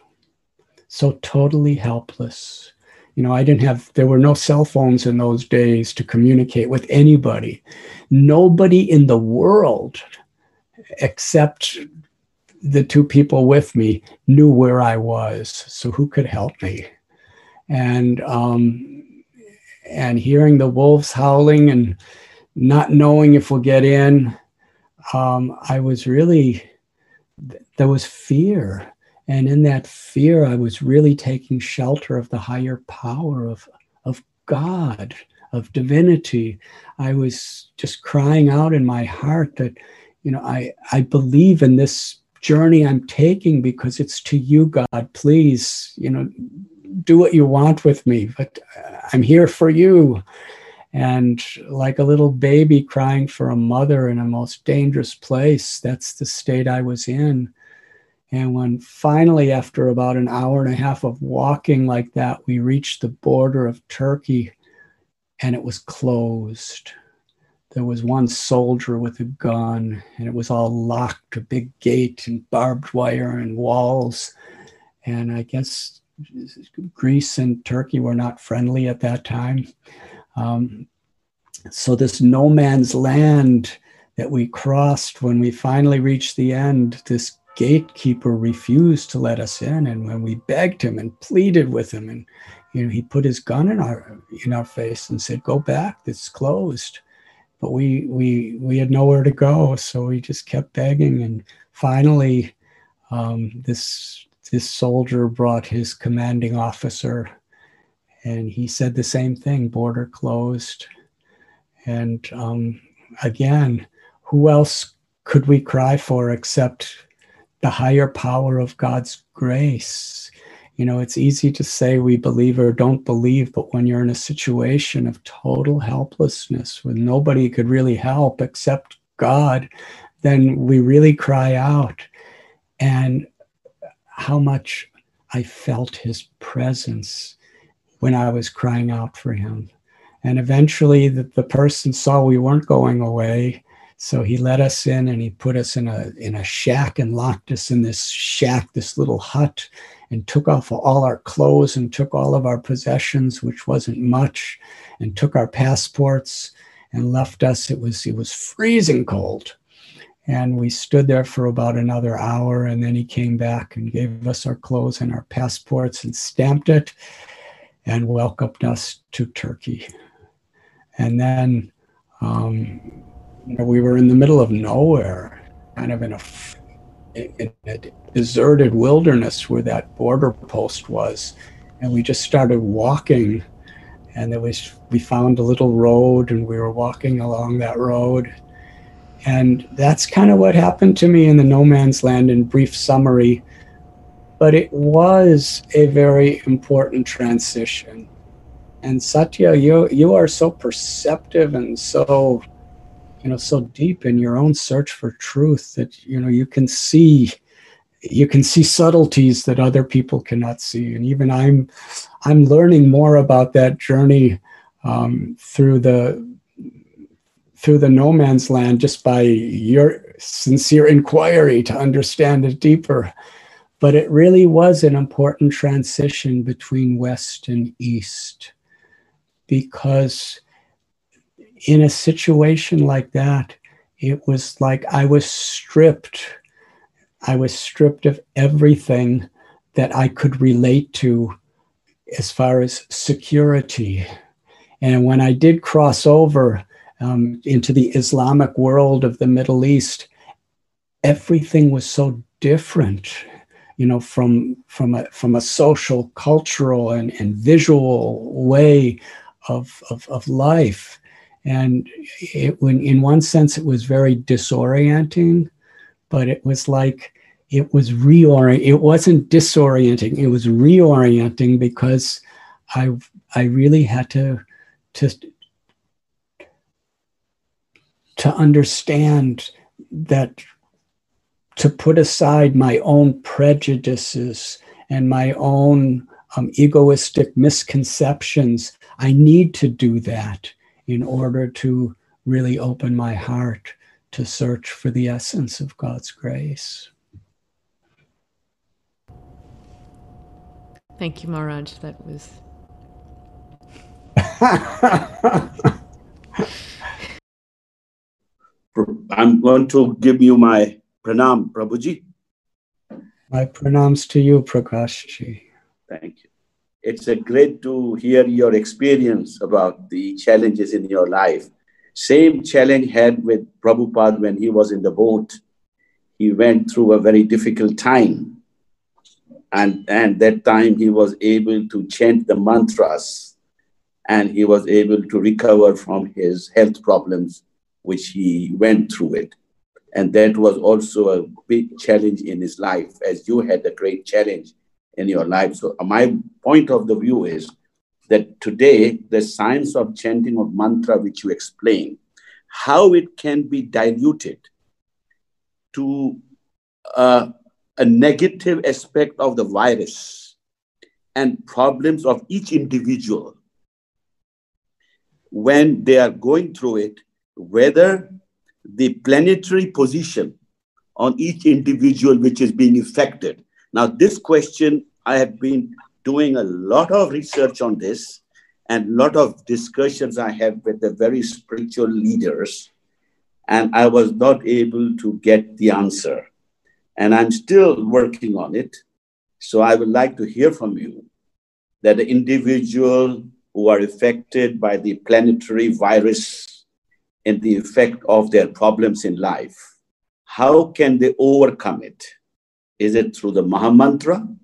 so totally helpless you know i didn't have there were no cell phones in those days to communicate with anybody. Nobody in the world except the two people with me knew where i was. So who could help me? And um, and hearing the wolves howling and not knowing if we'll get in, um, I was really, there was fear. And in that fear, I was really taking shelter of the higher power of, of God, of divinity. I was just crying out in my heart that, you know, I, I believe in this journey I'm taking because it's to you, God. Please, you know, do what you want with me, but uh, I'm here for you. And like a little baby crying for a mother in a most dangerous place, that's the state I was in. And when finally, after about an hour and a half of walking like that, we reached the border of Turkey and it was closed. There was one soldier with a gun and it was all locked, a big gate and barbed wire and walls. And I guess Greece and Turkey were not friendly at that time. Um, so this no man's land that we crossed when we finally reached the end, this gatekeeper refused to let us in. And when we begged him and pleaded with him, and you know, he put his gun in our in our face and said, "Go back. It's closed." But we we we had nowhere to go, so we just kept begging. And finally, um, this this soldier brought his commanding officer, and he said the same thing: border closed. And um, again, who else could we cry for except the higher power of God's grace? You know, it's easy to say we believe or don't believe, but when you're in a situation of total helplessness where nobody could really help except God, then we really cry out. And how much I felt his presence when I was crying out for him. And eventually the, the person saw we weren't going away so he let us in and he put us in a in a shack and locked us in this shack, this little hut, and took off all our clothes and took all of our possessions, which wasn't much, and took our passports and left us. It was it was freezing cold. And we stood there for about another hour, and then he came back and gave us our clothes and our passports and stamped it and welcomed us to Turkey. And then um, you know, we were in the middle of nowhere, kind of in a, in a deserted wilderness where that border post was. And we just started walking and there was we found a little road and we were walking along that road. And that's kind of what happened to me in the no man's land in brief summary. But it was a very important transition. And satya you you are so perceptive and so you know so deep in your own search for truth that you know you can see you can see subtleties that other people cannot see. And even i'm i'm learning more about that journey um, through the through the no man's land just by your sincere inquiry to understand it deeper. But it really was an important transition between west and east because in a situation like that, it was like I was stripped. I was stripped of everything that I could relate to as far as security. And when I did cross over um, into the Islamic world of the Middle East, everything was so different, you know, from from a from a social, cultural, and, and visual way of, of, of life and it, when, in one sense, it was very disorienting, but it was like it was reorient. It wasn't disorienting. It was reorienting because I I really had to to to understand that to put aside my own prejudices and my own um, egoistic misconceptions. I need to do that in order to really open my heart to search for the essence of God's grace. Thank you, Maharaj. That was. I'm going to give you my pranam, Prabhuji. My pranams to you, Prakashji. Thank you it's a great to hear your experience about the challenges in your life. Same challenge had with Prabhupada when he was in the boat. He went through a very difficult time. And, and that time he was able to chant the mantras and he was able to recover from his health problems, which he went through it. And that was also a big challenge in his life, as you had a great challenge in your life. So my point of the view is that today the science of chanting of mantra, which you explain, how it can be diluted to uh, a negative aspect of the virus and problems of each individual when they are going through it, whether the planetary position on each individual which is being affected now, this question, I have been doing a lot of research on this, and a lot of discussions I had with the very spiritual leaders, and I was not able to get the answer. And I'm still working on it. So I would like to hear from you that the individual who are affected by the planetary virus and the effect of their problems in life, how can they overcome it? Is it through the Mahamantra?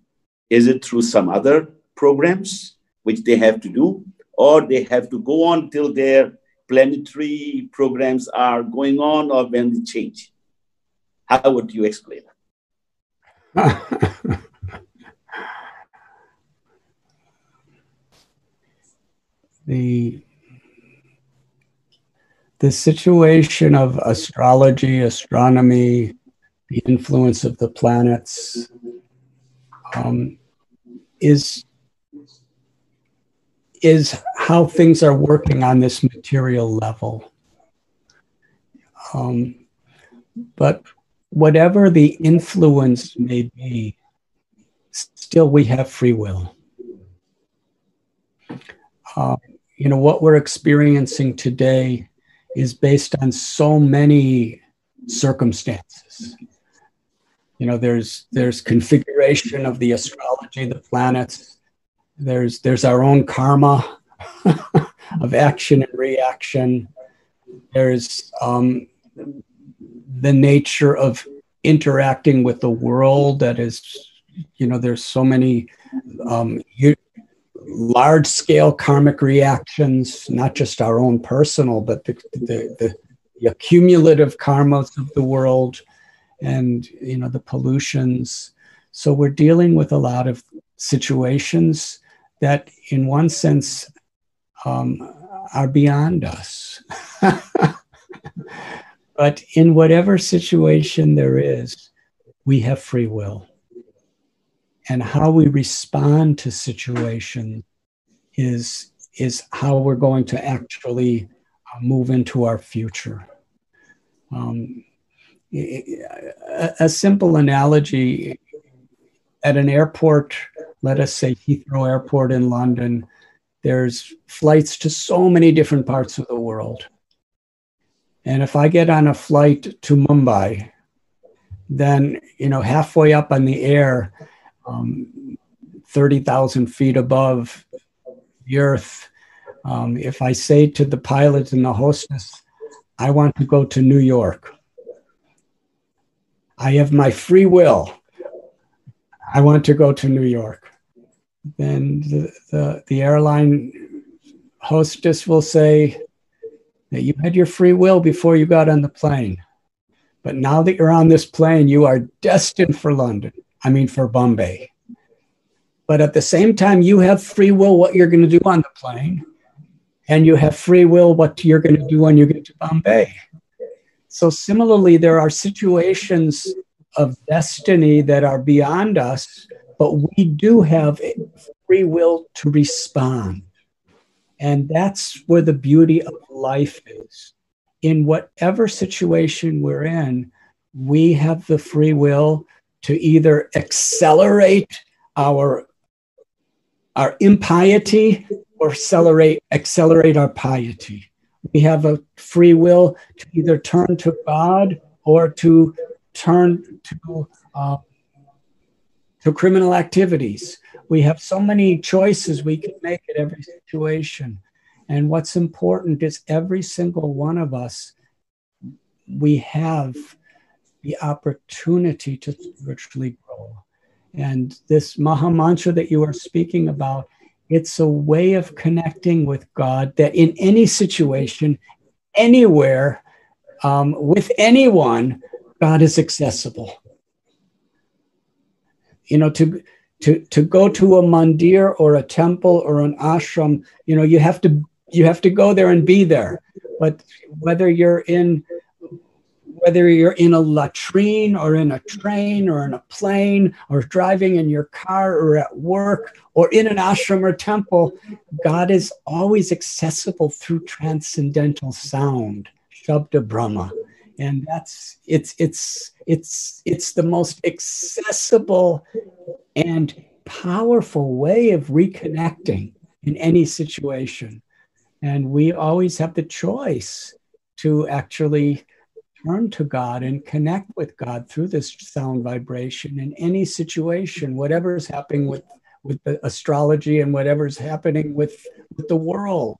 Is it through some other programs which they have to do? Or they have to go on till their planetary programs are going on or when they change? How would you explain that? the the situation of astrology, astronomy, the influence of the planets um, is is how things are working on this material level. Um, but whatever the influence may be, still we have free will. Uh, you know, what we're experiencing today is based on so many circumstances. You know, there's there's configuration of the astrology, the planets. There's there's our own karma of action and reaction. There's um, the nature of interacting with the world that is, you know, there's so many um, large scale karmic reactions, not just our own personal, but the, the, the, the accumulative karmas of the world and you know the pollutions. So we're dealing with a lot of situations that in one sense um, are beyond us. But in whatever situation there is we have free will. And how we respond to situation is is how we're going to actually uh, move into our future. Um, a, simple analogy at an airport, let us say Heathrow Airport in London, there's flights to so many different parts of the world. And if I get on a flight to Mumbai, then you know halfway up on the air, um, 30,000 feet above the earth. Um, if I say to the pilot and the hostess, I want to go to New York, I have my free will. I want to go to New York. Then the, the, the airline hostess will say that you had your free will before you got on the plane. But now that you're on this plane, you are destined for London. I mean, for Bombay. But at the same time, you have free will what you're going to do on the plane, and you have free will what you're going to do when you get to Bombay. So, similarly, there are situations of destiny that are beyond us, but we do have free will to respond. And that's where the beauty of life is. In whatever situation we're in, we have the free will to either accelerate our our impiety or accelerate accelerate our piety. We have a free will to either turn to God or to turn to uh, to criminal activities. We have so many choices we can make at every situation. And what's important is every single one of us, we have the opportunity to spiritually grow. And this Maha Mantra that you are speaking about, it's a way of connecting with God that in any situation, anywhere, um, with anyone, God is accessible. You know, to to to go to a mandir or a temple or an ashram, you know, you have to you have to go there and be there. But whether you're in whether you're in a latrine or in a train or in a plane or driving in your car or at work or in an ashram or temple, God is always accessible through transcendental sound, Shabda Brahma. And that's it's it's it's it's the most accessible and powerful way of reconnecting in any situation. And we always have the choice to actually turn to God and connect with God through this sound vibration in any situation, whatever is happening with, with the astrology and whatever's happening with, with the world.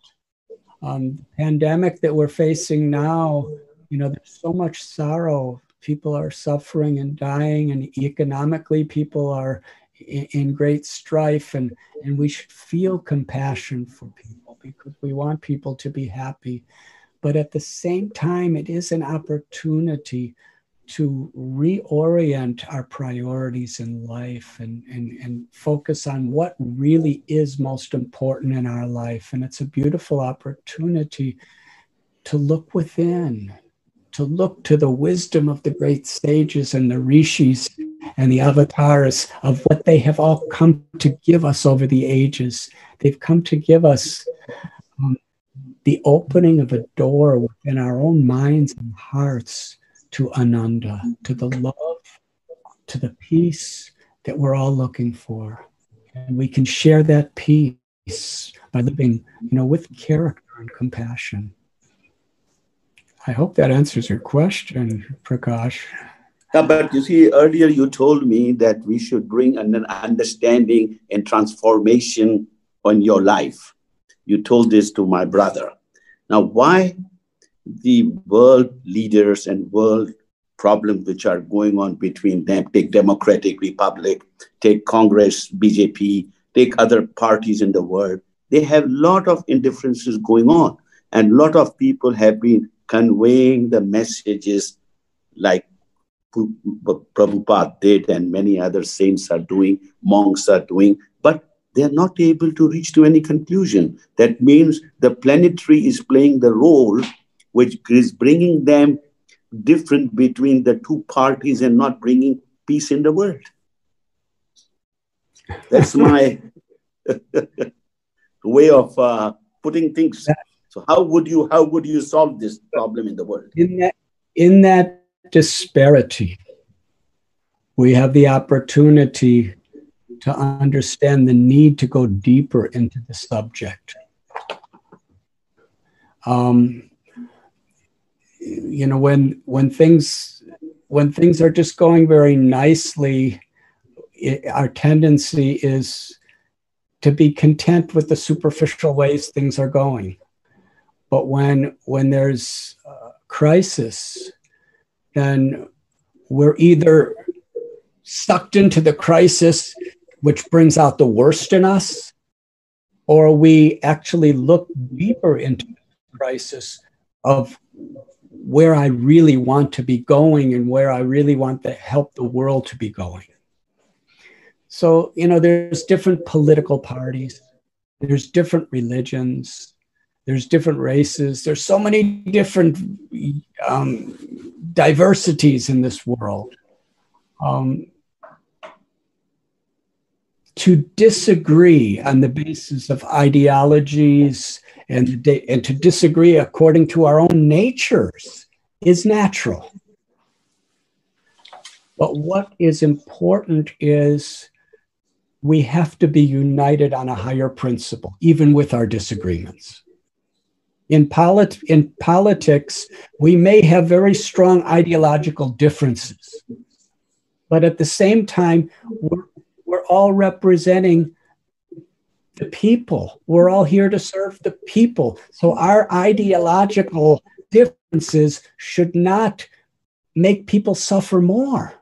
Um, pandemic that we're facing now, you know, there's so much sorrow. People are suffering and dying, and economically, people are in, in great strife, and, and we should feel compassion for people because we want people to be happy. But at the same time, it is an opportunity to reorient our priorities in life and, and, and focus on what really is most important in our life. And it's a beautiful opportunity to look within, to look to the wisdom of the great sages and the rishis and the avatars of what they have all come to give us over the ages. They've come to give us the opening of a door within our own minds and hearts to Ananda, to the love, to the peace that we're all looking for. And we can share that peace by living, you know, with character and compassion. I hope that answers your question, Prakash. Yeah, but you see, earlier you told me that we should bring an understanding and transformation on your life. You told this to my brother. Now, why the world leaders and world problems which are going on between them, take Democratic Republic, take Congress, BJP, take other parties in the world, they have a lot of indifferences going on. And a lot of people have been conveying the messages like Prabhupada did and many other saints are doing, monks are doing, but they're not able to reach to any conclusion. That means the planetary is playing the role which is bringing them different between the two parties and not bringing peace in the world. That's my way of uh, putting things. So how would you how would you solve this problem in the world? In that in that disparity, we have the opportunity to understand the need to go deeper into the subject. Um, you know, when when things when things are just going very nicely, it, our tendency is to be content with the superficial ways things are going. But when when there's crisis, then we're either sucked into the crisis which brings out the worst in us, or we actually look deeper into the crisis of where I really want to be going and where I really want to help the world to be going. So, you know, there's different political parties, there's different religions, there's different races, there's so many different um, diversities in this world. Um, to disagree on the basis of ideologies and, and to disagree according to our own natures is natural. But what is important is we have to be united on a higher principle, even with our disagreements. In, polit- in politics, we may have very strong ideological differences, but at the same time, we're we're all representing the people. We're all here to serve the people. So our ideological differences should not make people suffer more.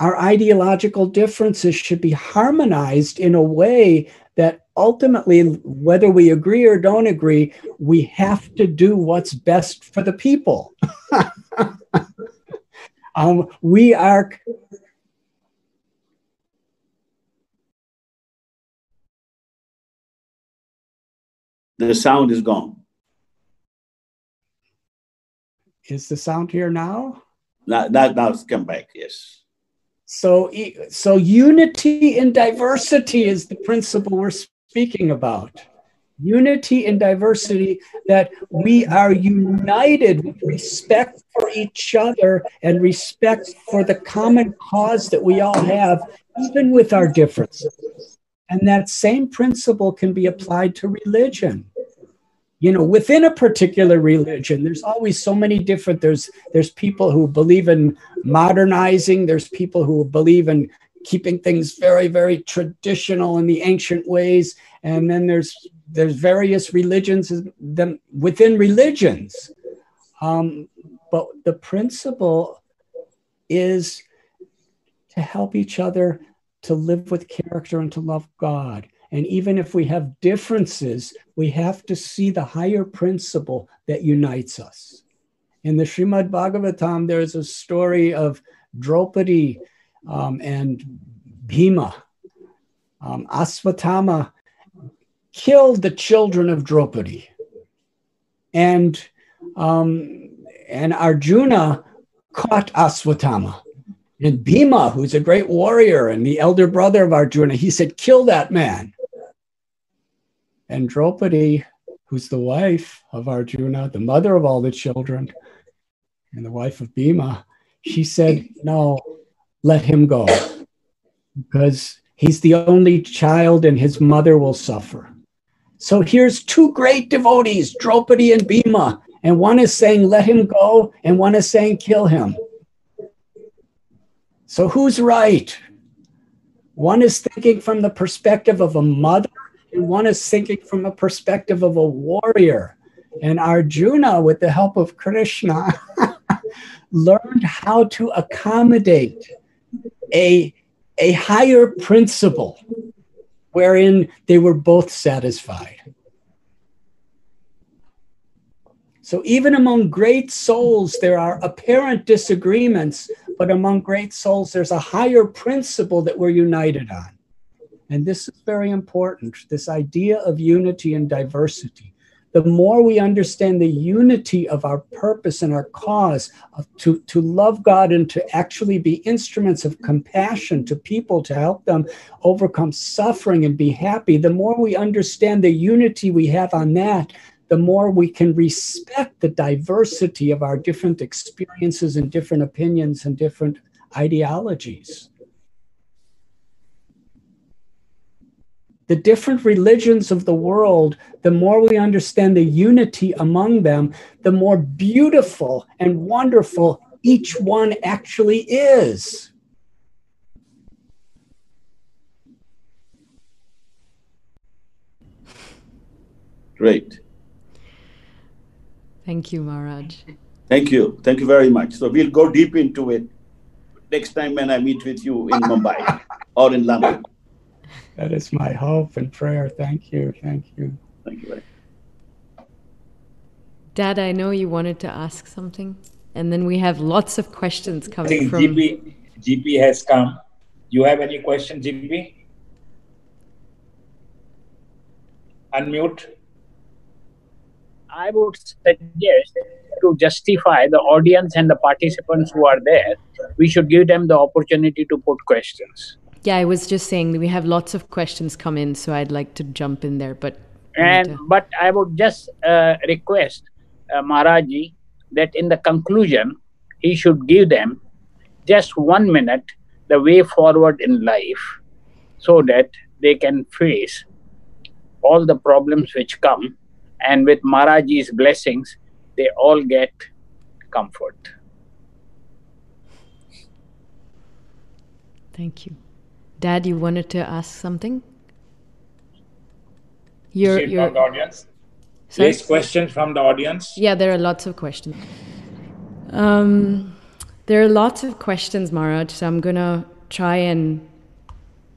Our ideological differences should be harmonized in a way that ultimately, whether we agree or don't agree, we have to do what's best for the people. um, we are the sound is gone. Is the sound here now? Now, now, now it's come back, yes. So, so unity in diversity is the principle we're speaking about. Unity in diversity, that we are united with respect for each other and respect for the common cause that we all have, even with our differences. And that same principle can be applied to religion. You know, within a particular religion, there's always so many different. There's there's people who believe in modernizing. There's people who believe in keeping things very, very traditional in the ancient ways. And then there's there's various religions them within religions. Um, but the principle is to help each other to live with character and to love God. And even if we have differences, we have to see the higher principle that unites us. In the Srimad Bhagavatam, there's a story of Draupadi um, and Bhima. Um, Aswatthama killed the children of Draupadi. And, um, and Arjuna caught Aswatthama. And Bhima, who's a great warrior and the elder brother of Arjuna, he said, Kill that man. And Draupadi, who's the wife of Arjuna, the mother of all the children, and the wife of Bhima, she said, No, let him go because he's the only child and his mother will suffer. So here's two great devotees, Draupadi and Bhima, and one is saying, Let him go, and one is saying, Kill him. So who's right? One is thinking from the perspective of a mother, and one is thinking from a perspective of a warrior. And Arjuna, with the help of Krishna, learned how to accommodate a, a higher principle wherein they were both satisfied. So, even among great souls, there are apparent disagreements, but among great souls, there's a higher principle that we're united on. And this is very important this idea of unity and diversity. The more we understand the unity of our purpose and our cause of, to, to love God and to actually be instruments of compassion to people to help them overcome suffering and be happy, the more we understand the unity we have on that, the more we can respect the diversity of our different experiences and different opinions and different ideologies. The different religions of the world, the more we understand the unity among them, the more beautiful and wonderful each one actually is. Great. Thank you, Maharaj. Thank you. Thank you very much. So we'll go deep into it next time when I meet with you in Mumbai or in London. That is my hope and prayer. Thank you. Thank you. Thank you. Dad, I know you wanted to ask something, and then we have lots of questions coming I think from. GP, GP has come. You have any question, GP? Unmute. I would suggest to justify the audience and the participants who are there, we should give them the opportunity to put questions. Yeah, I was just saying that we have lots of questions come in, so I'd like to jump in there. But and to... but I would just uh, request uh, Maharaji that in the conclusion he should give them just one minute the way forward in life, so that they can face all the problems which come, and with Maharaji's blessings, they all get comfort. Thank you. Dad, you wanted to ask something? You're, you're... From the audience. Sorry? questions from the audience. Yeah, there are lots of questions. Um, there are lots of questions, Maharaj, so I'm going to try and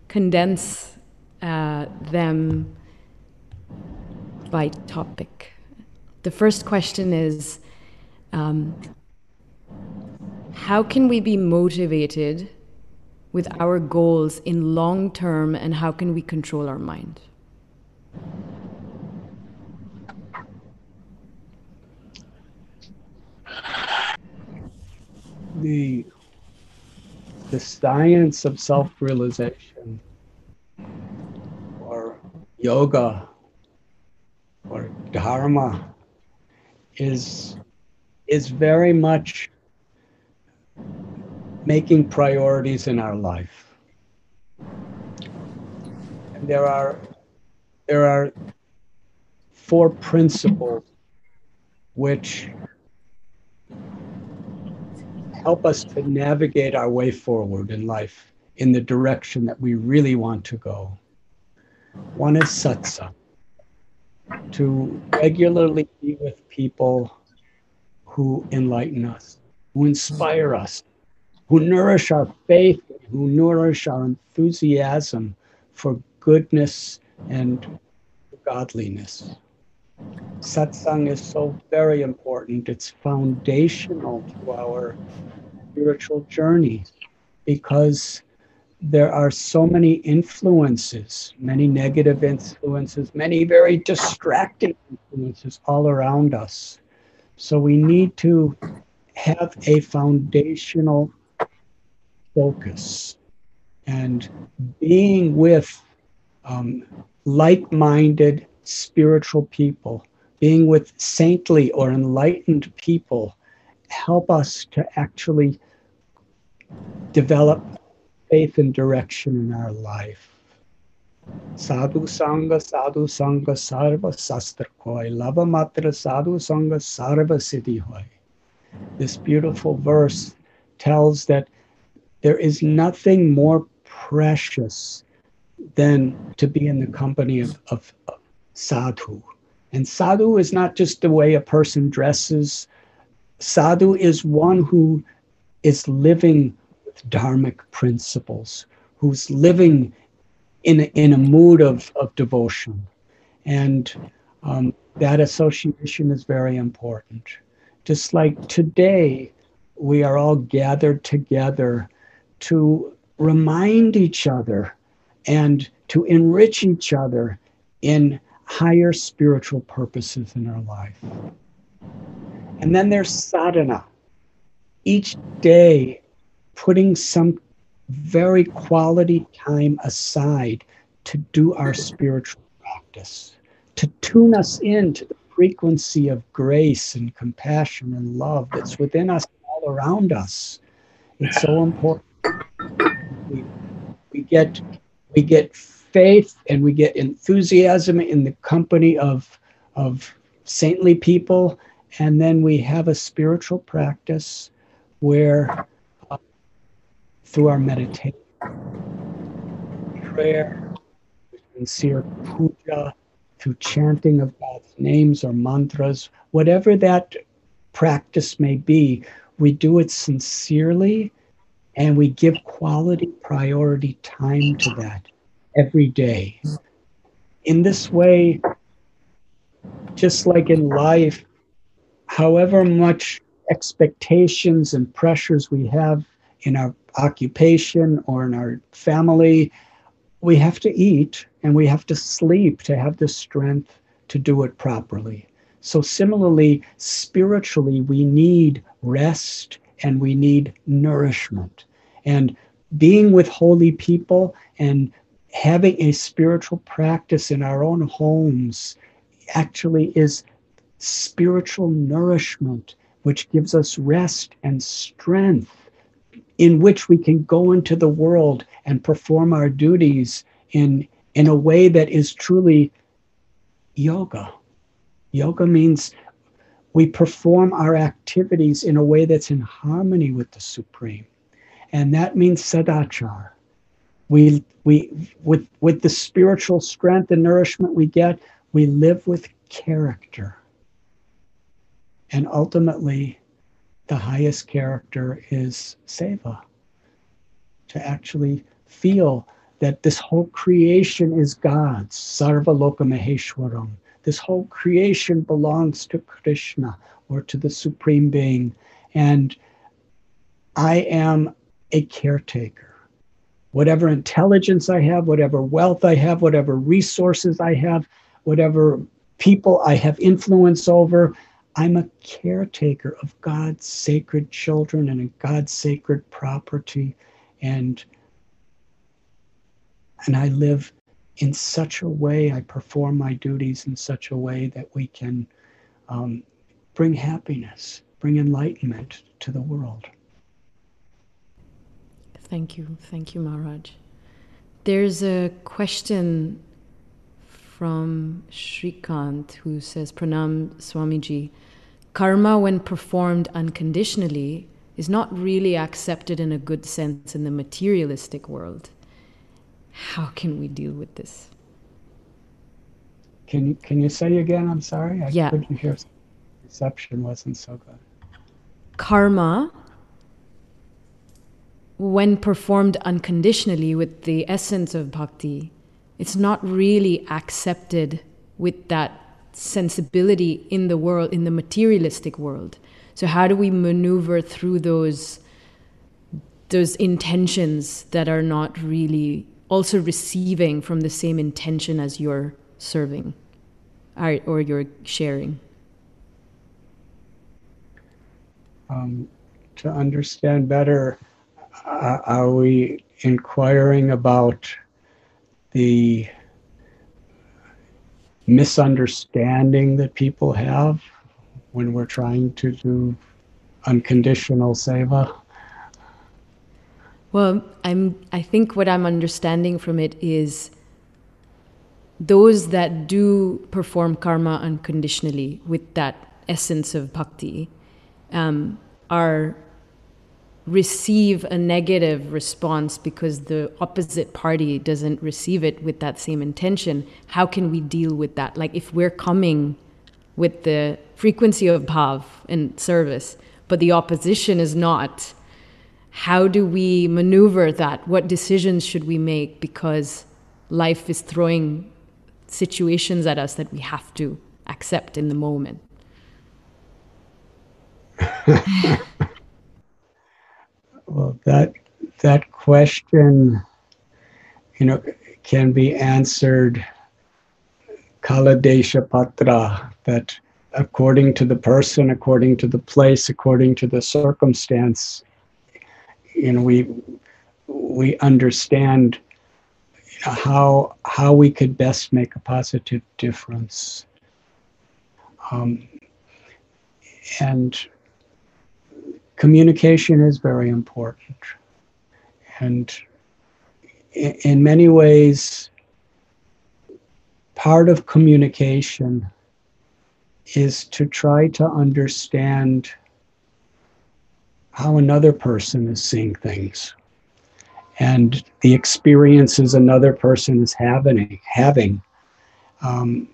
condense uh, them by topic. The first question is um, How can we be motivated with our goals in long term and how can we control our mind? The, the science of self realization or yoga or dharma is, is very much making priorities in our life. And there are there are four principles which help us to navigate our way forward in life in the direction that we really want to go. One is satsang, to regularly be with people who enlighten us, who inspire us, who nourish our faith, who nourish our enthusiasm for goodness and godliness. Satsang is so very important. It's foundational to our spiritual journey because there are so many influences, many negative influences, many very distracting influences all around us. So we need to have a foundational focus and being with um, like minded spiritual people, being with saintly or enlightened people, help us to actually develop faith and direction in our life. Sadhu Sangha, Sadhu Sangha, Sarva Sastra Koi, Lava Matra Sadhu Sangha, Sarva Siddhi Hoi. This beautiful verse tells that there is nothing more precious than to be in the company of, of, of sadhu. And sadhu is not just the way a person dresses, sadhu is one who is living with dharmic principles, who's living in a, in a mood of, of devotion. And um, that association is very important. Just like today, we are all gathered together to remind each other and to enrich each other in higher spiritual purposes in our life. And then there's sadhana. Each day, putting some very quality time aside to do our spiritual practice, to tune us into the frequency of grace and compassion and love that's within us all around us. It's so important. Get we get faith and we get enthusiasm in the company of of saintly people. And then we have a spiritual practice where uh, through our meditation prayer sincere puja through chanting of god's names or mantras whatever that practice may be we do it sincerely and we give quality priority time to that every day. In this way, just like in life, however much expectations and pressures we have in our occupation or in our family, we have to eat and we have to sleep to have the strength to do it properly. So, similarly, spiritually, we need rest and we need nourishment. And being with holy people and having a spiritual practice in our own homes actually is spiritual nourishment, which gives us rest and strength in which we can go into the world and perform our duties in, in a way that is truly yoga. Yoga means we perform our activities in a way that's in harmony with the Supreme. And that means sadachar. We, we, with, with the spiritual strength and nourishment we get, we live with character. And ultimately, the highest character is seva. To actually feel that this whole creation is God's, Sarva Loka Maheshwaram, this whole creation belongs to Krishna or to the Supreme Being. And I am a caretaker. Whatever intelligence I have, whatever wealth I have, whatever resources I have, whatever people I have influence over, I'm a caretaker of God's sacred children and God's sacred property. And, and I live in such a way, I perform my duties in such a way that we can um, bring happiness, bring enlightenment to the world. Thank you. Thank you, Maharaj. There's a question from Shrikant who says, Pranam Swamiji, karma, when performed unconditionally, is not really accepted in a good sense in the materialistic world. How can we deal with this? Can you can you say again? I'm sorry, I yeah. couldn't hear. Reception wasn't so good. Karma, when performed unconditionally with the essence of bhakti, it's not really accepted with that sensibility in the world, in the materialistic world. So how do we maneuver through those those intentions that are not really also receiving from the same intention as you're serving or, or you're sharing? Um, to understand better, uh, are we inquiring about the misunderstanding that people have when we're trying to do unconditional seva? Well, I'm I think what I'm understanding from it is those that do perform karma unconditionally with that essence of bhakti um, are receive a negative response because the opposite party doesn't receive it with that same intention. How can we deal with that? Like if we're coming with the frequency of bhav and service but the opposition is not how do we maneuver that? What decisions should we make? Because life is throwing situations at us that we have to accept in the moment. Well, that that question, you know, can be answered kaladesha patra, that according to the person, according to the place, according to the circumstance, you know, we we understand how how we could best make a positive difference. Um, and communication is very important. And in many ways, part of communication is to try to understand how another person is seeing things and the experiences another person is having having um,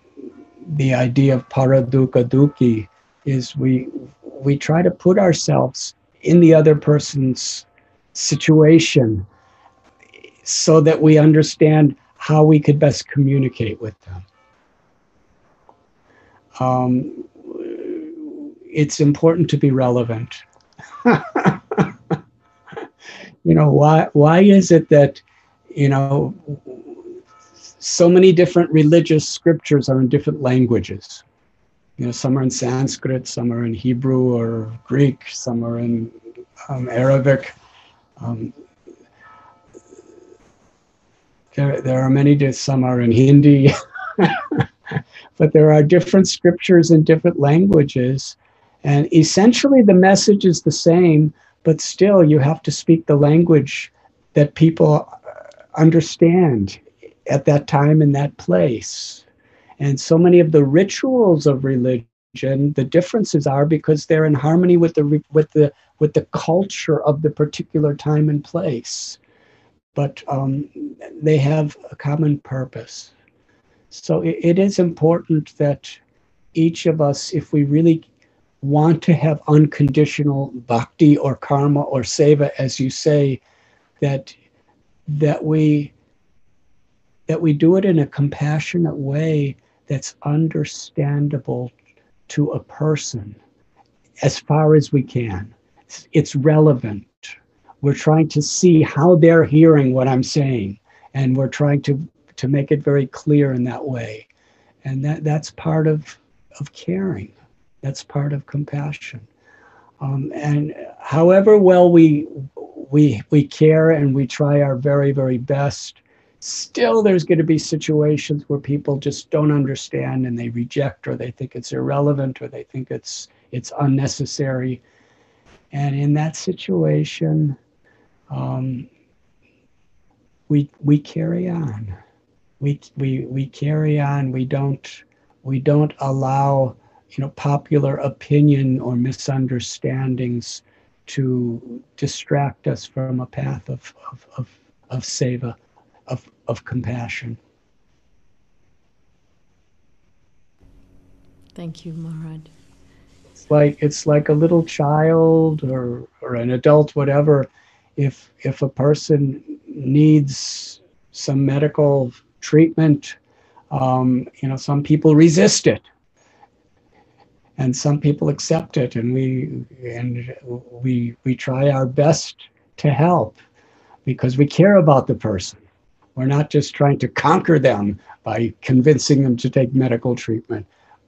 the idea of paraduka dukkhi is we we try to put ourselves in the other person's situation so that we understand how we could best communicate with them. Um, it's important to be relevant. you know why? Why is it that you know so many different religious scriptures are in different languages? you know, some are in Sanskrit, some are in Hebrew or Greek, some are in um, Arabic. Um, there, there are many, some are in Hindi, but there are different scriptures in different languages. And essentially, the message is the same, but still, you have to speak the language that people understand at that time in that place. And so many of the rituals of religion, the differences are because they're in harmony with the with the with the culture of the particular time and place. But um, they have a common purpose. So it, it is important that each of us, if we really want to have unconditional bhakti or karma or seva, as you say, that that we that we do it in a compassionate way that's understandable to a person as far as we can. It's relevant. We're trying to see how they're hearing what I'm saying, and we're trying to, to make it very clear in that way. And that, that's part of, of caring, that's part of compassion. Um, and however well we, we, we care and we try our very, very best, still there's going to be situations where people just don't understand and they reject or they think it's irrelevant or they think it's it's unnecessary and in that situation um, we we carry on. We we we carry on. We don't we don't allow you know popular opinion or misunderstandings to distract us from a path of of of, of seva, of of compassion. Thank you, Maharaj. It's like it's like a little child or or an adult, whatever. If if a person needs some medical treatment, um, you know, some people resist it, and some people accept it, and we and we we try our best to help because we care about the person. We're not just trying to conquer them by convincing them to take medical treatment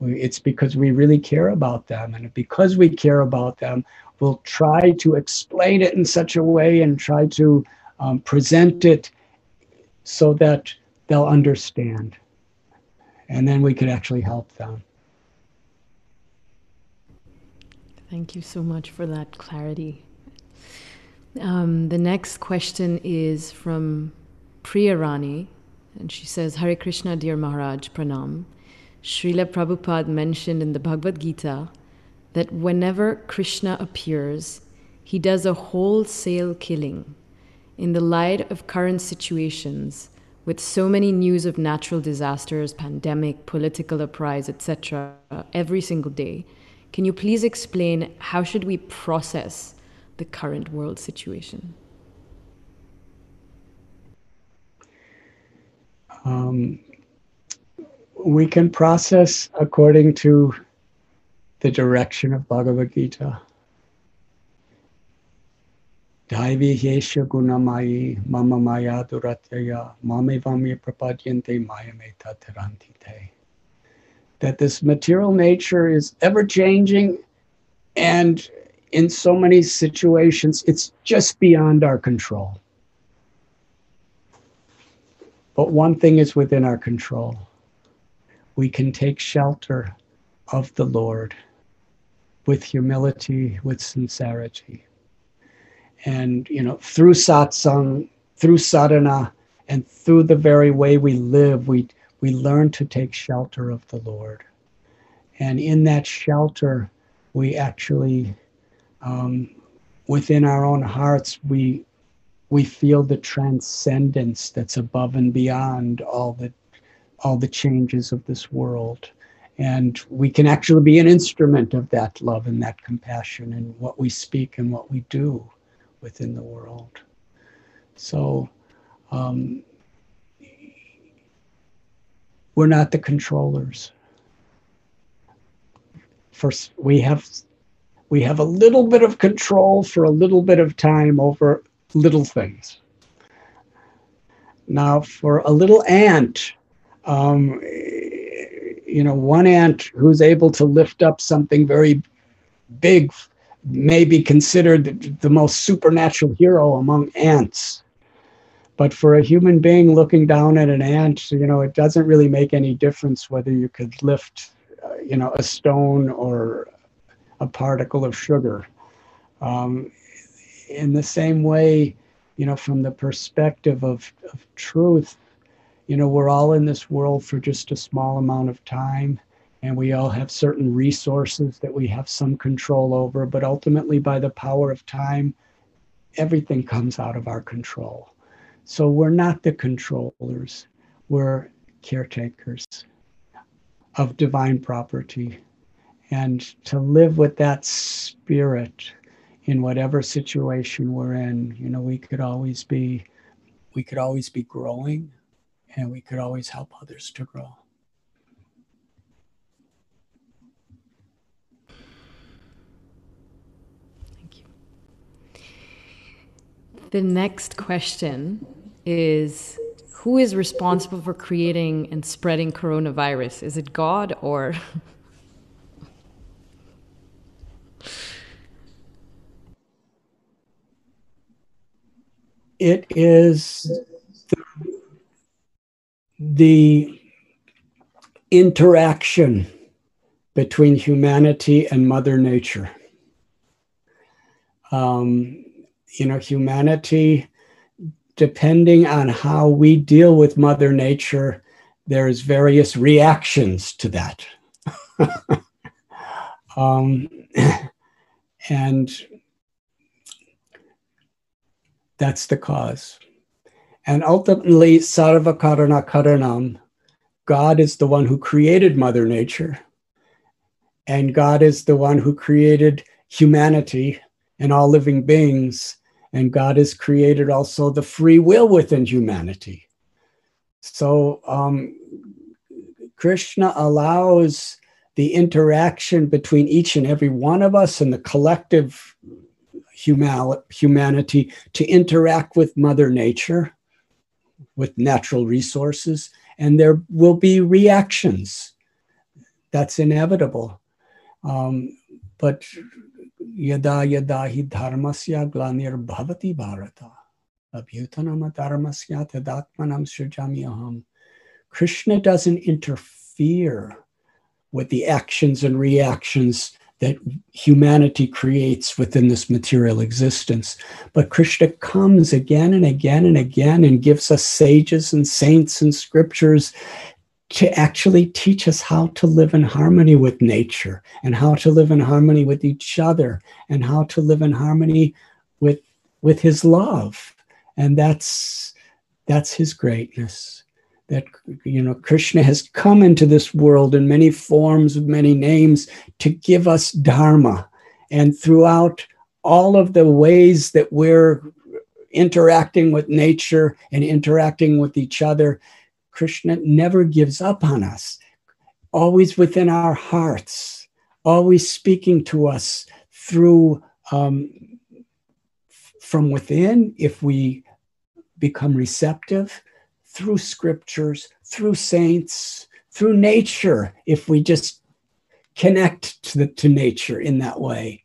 it's because we really care about them. And because we care about them, we'll try to explain it in such a way and try to um, present it so that they'll understand. And then we could actually help them. Thank you so much for that clarity. Um, the next question is from Priyarani, and she says, Hare Krishna, dear Maharaj, pranam. Srila Prabhupada mentioned in the Bhagavad Gita that whenever Krishna appears, he does a wholesale killing. In the light of current situations, with so many news of natural disasters, pandemic, political uprise, etc., every single day, can you please explain how should we process the current world situation? Um, we can process according to the direction of Bhagavad Gita. Daivi Yesha Gunamayi Mama Maya Duratyaya Mame Vami Prapadyante Mayame Tatarantite. That this material nature is ever changing and in so many situations it's just beyond our control. But one thing is within our control we can take shelter of the Lord with humility, with sincerity. And, you know, through satsang, through sadhana, and through the very way we live, we, we learn to take shelter of the Lord. And in that shelter, we actually, um, within our own hearts, we, we feel the transcendence that's above and beyond all the all the changes of this world. And we can actually be an instrument of that love and that compassion in what we speak and what we do within the world. So, um, we're not the controllers. First, we have we have a little bit of control for a little bit of time over little things. Now, for a little ant, um, you know, one ant who's able to lift up something very big may be considered the most supernatural hero among ants. But for a human being looking down at an ant, you know, it doesn't really make any difference whether you could lift, uh, you know, a stone or a particle of sugar. Um, in the same way, you know, from the perspective of, of truth, you know, we're all in this world for just a small amount of time, and we all have certain resources that we have some control over, but ultimately, by the power of time, everything comes out of our control. So we're not the controllers, we're caretakers of divine property. And to live with that spirit in whatever situation we're in, you know, we could always be we could always be growing and we could always help others to grow. The next question is Who is responsible for creating and spreading coronavirus? Is it God or? it is the interaction between humanity and Mother Nature. Um, you know, humanity depending on how we deal with Mother Nature, there's various reactions to that. um, and that's the cause. And ultimately, Sarva Karana Karanam, God is the one who created Mother Nature. And God is the one who created humanity and all living beings. And God has created also the free will within humanity. So um, Krishna allows the interaction between each and every one of us and the collective humanity to interact with Mother Nature, with natural resources, and there will be reactions. That's inevitable. Um, but yada hi dharmasya glanir bhavati bharata abhyutanam dharmasya tadatmanam srijami aham. Krishna doesn't interfere with the actions and reactions that humanity creates within this material existence. But Krishna comes again and again and again and gives us sages and saints and scriptures to actually teach us how to live in harmony with nature and how to live in harmony with each other and how to live in harmony with with his love. And that's that's his greatness. That you know krishna has come into this world in many forms of many names to give us dharma. And throughout all of the ways that we're interacting with nature and interacting with each other krishna never gives up on us always within our hearts always speaking to us through um, from within if we become receptive through scriptures, through saints, through nature, if we just connect to, the, to nature in that way.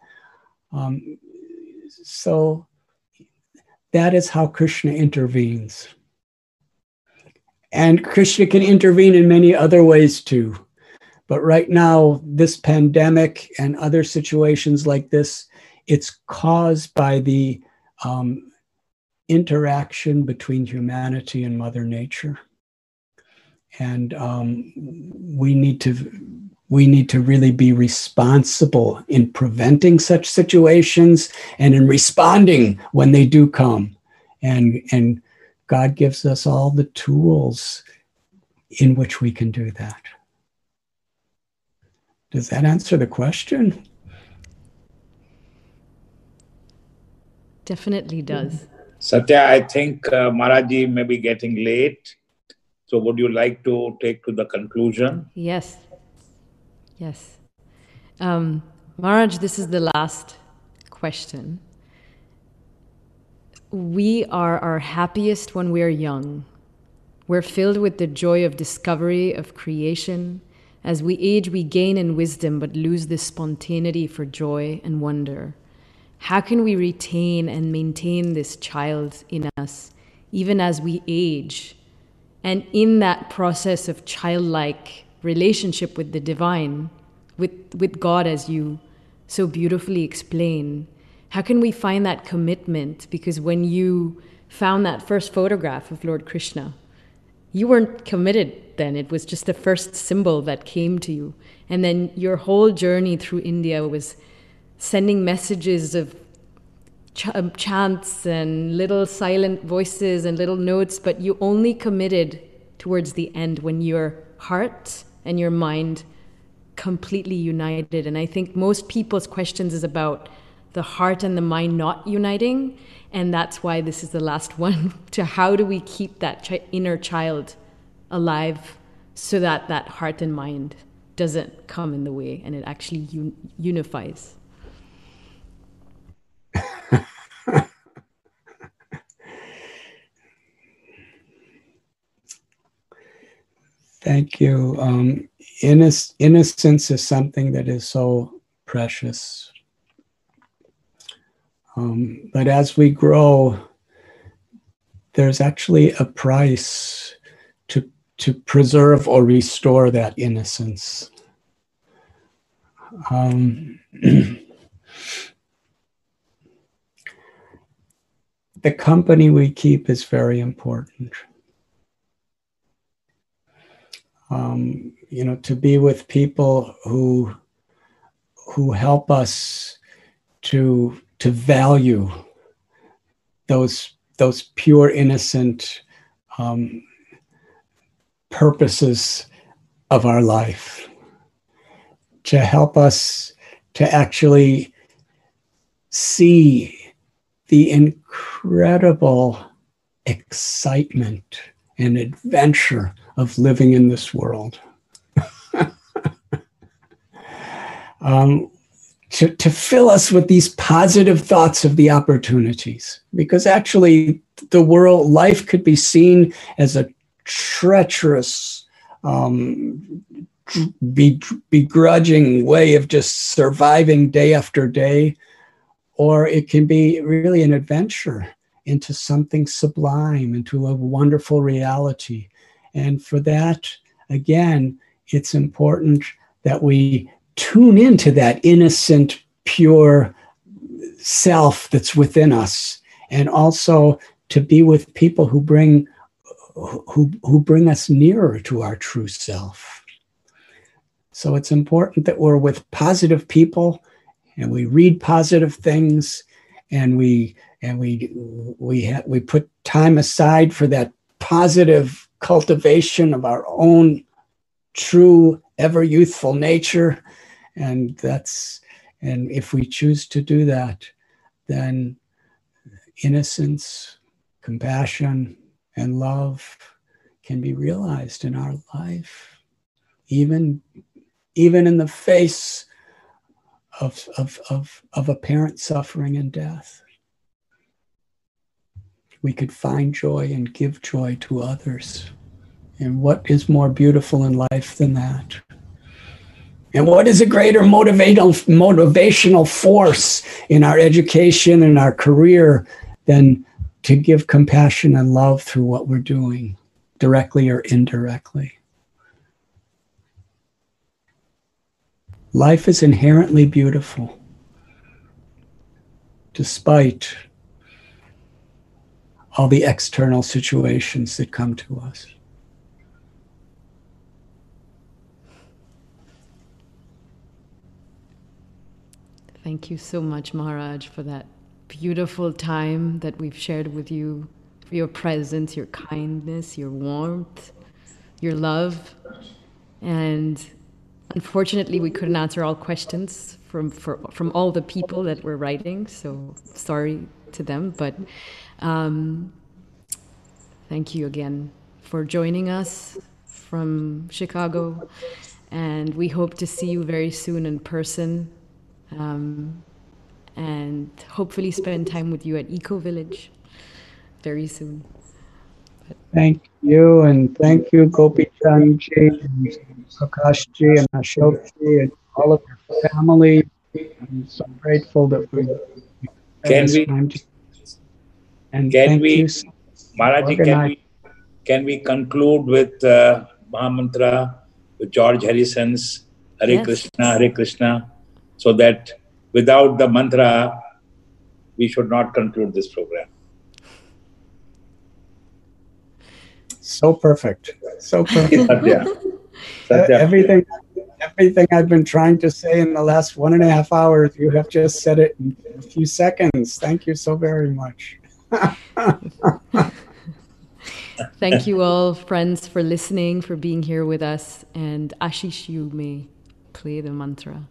Um, so that is how Krishna intervenes. And Krishna can intervene in many other ways too. But right now, this pandemic and other situations like this, it's caused by the um, interaction between humanity and Mother Nature. And um, we need to we need to really be responsible in preventing such situations and in responding when they do come. And, and God gives us all the tools in which we can do that. Does that answer the question? Definitely does. Satya, I think uh, Maharaji may be getting late. So, would you like to take to the conclusion? Yes. Yes. Um, Maharaj, this is the last question. We are our happiest when we are young. We're filled with the joy of discovery, of creation. As we age, we gain in wisdom but lose the spontaneity for joy and wonder. How can we retain and maintain this child in us even as we age? And in that process of childlike relationship with the divine, with, with God, as you so beautifully explain, how can we find that commitment? Because when you found that first photograph of Lord Krishna, you weren't committed then. It was just the first symbol that came to you. And then your whole journey through India was sending messages of ch- um, chants and little silent voices and little notes, but you only committed towards the end when your heart and your mind completely united. And I think most people's questions is about the heart and the mind not uniting. And that's why this is the last one to how do we keep that chi- inner child alive so that that heart and mind doesn't come in the way and it actually un- unifies. Thank you. Um, innocence is something that is so precious. Um, but as we grow, there's actually a price to, to preserve or restore that innocence. Um, the company we keep is very important. Um, you know, to be with people who who help us to to value those those pure innocent um, purposes of our life to help us to actually see the incredible excitement and adventure of living in this world. um, to, to fill us with these positive thoughts of the opportunities, because actually, the world, life could be seen as a treacherous, um, be, begrudging way of just surviving day after day, or it can be really an adventure into something sublime, into a wonderful reality. And for that, again, it's important that we tune into that innocent, pure self that's within us, and also to be with people who bring who, who bring us nearer to our true self. So it's important that we're with positive people and we read positive things and we and we we ha- we put time aside for that positive cultivation of our own true ever youthful nature and that's and if we choose to do that then innocence compassion and love can be realized in our life. Even even in the face of, of, of, of apparent suffering and death. We could find joy and give joy to others. And what is more beautiful in life than that and what is a greater motivational, motivational force in our education and our career than to give compassion and love through what we're doing, directly or indirectly. Life is inherently beautiful, despite all the external situations that come to us. Thank you so much, Maharaj, for that beautiful time that we've shared with you, for your presence, your kindness, your warmth, your love. And unfortunately, we couldn't answer all questions from, for, from all the people that were writing, so sorry to them. But um, thank you again for joining us from Chicago. And we hope to see you very soon in person. Um, and hopefully spend time with you at Eco Village very soon. But thank you, and thank you, Gopi Chandji, and Prakashji, and Ashokji, and all of your family. I'm so grateful that we can we to, and can we so Maharaji, can we can we conclude with uh, Mahamantra with George Harrison's Hare yes. Krishna, Hare Krishna, so that without the mantra, we should not conclude this program. So perfect. So perfect. Satya. Uh, Satya. Everything, everything I've been trying to say in the last one and a half hours, you have just said it in a few seconds. Thank you so very much. Thank you all, friends, for listening, for being here with us. And Ashish, you may play the mantra.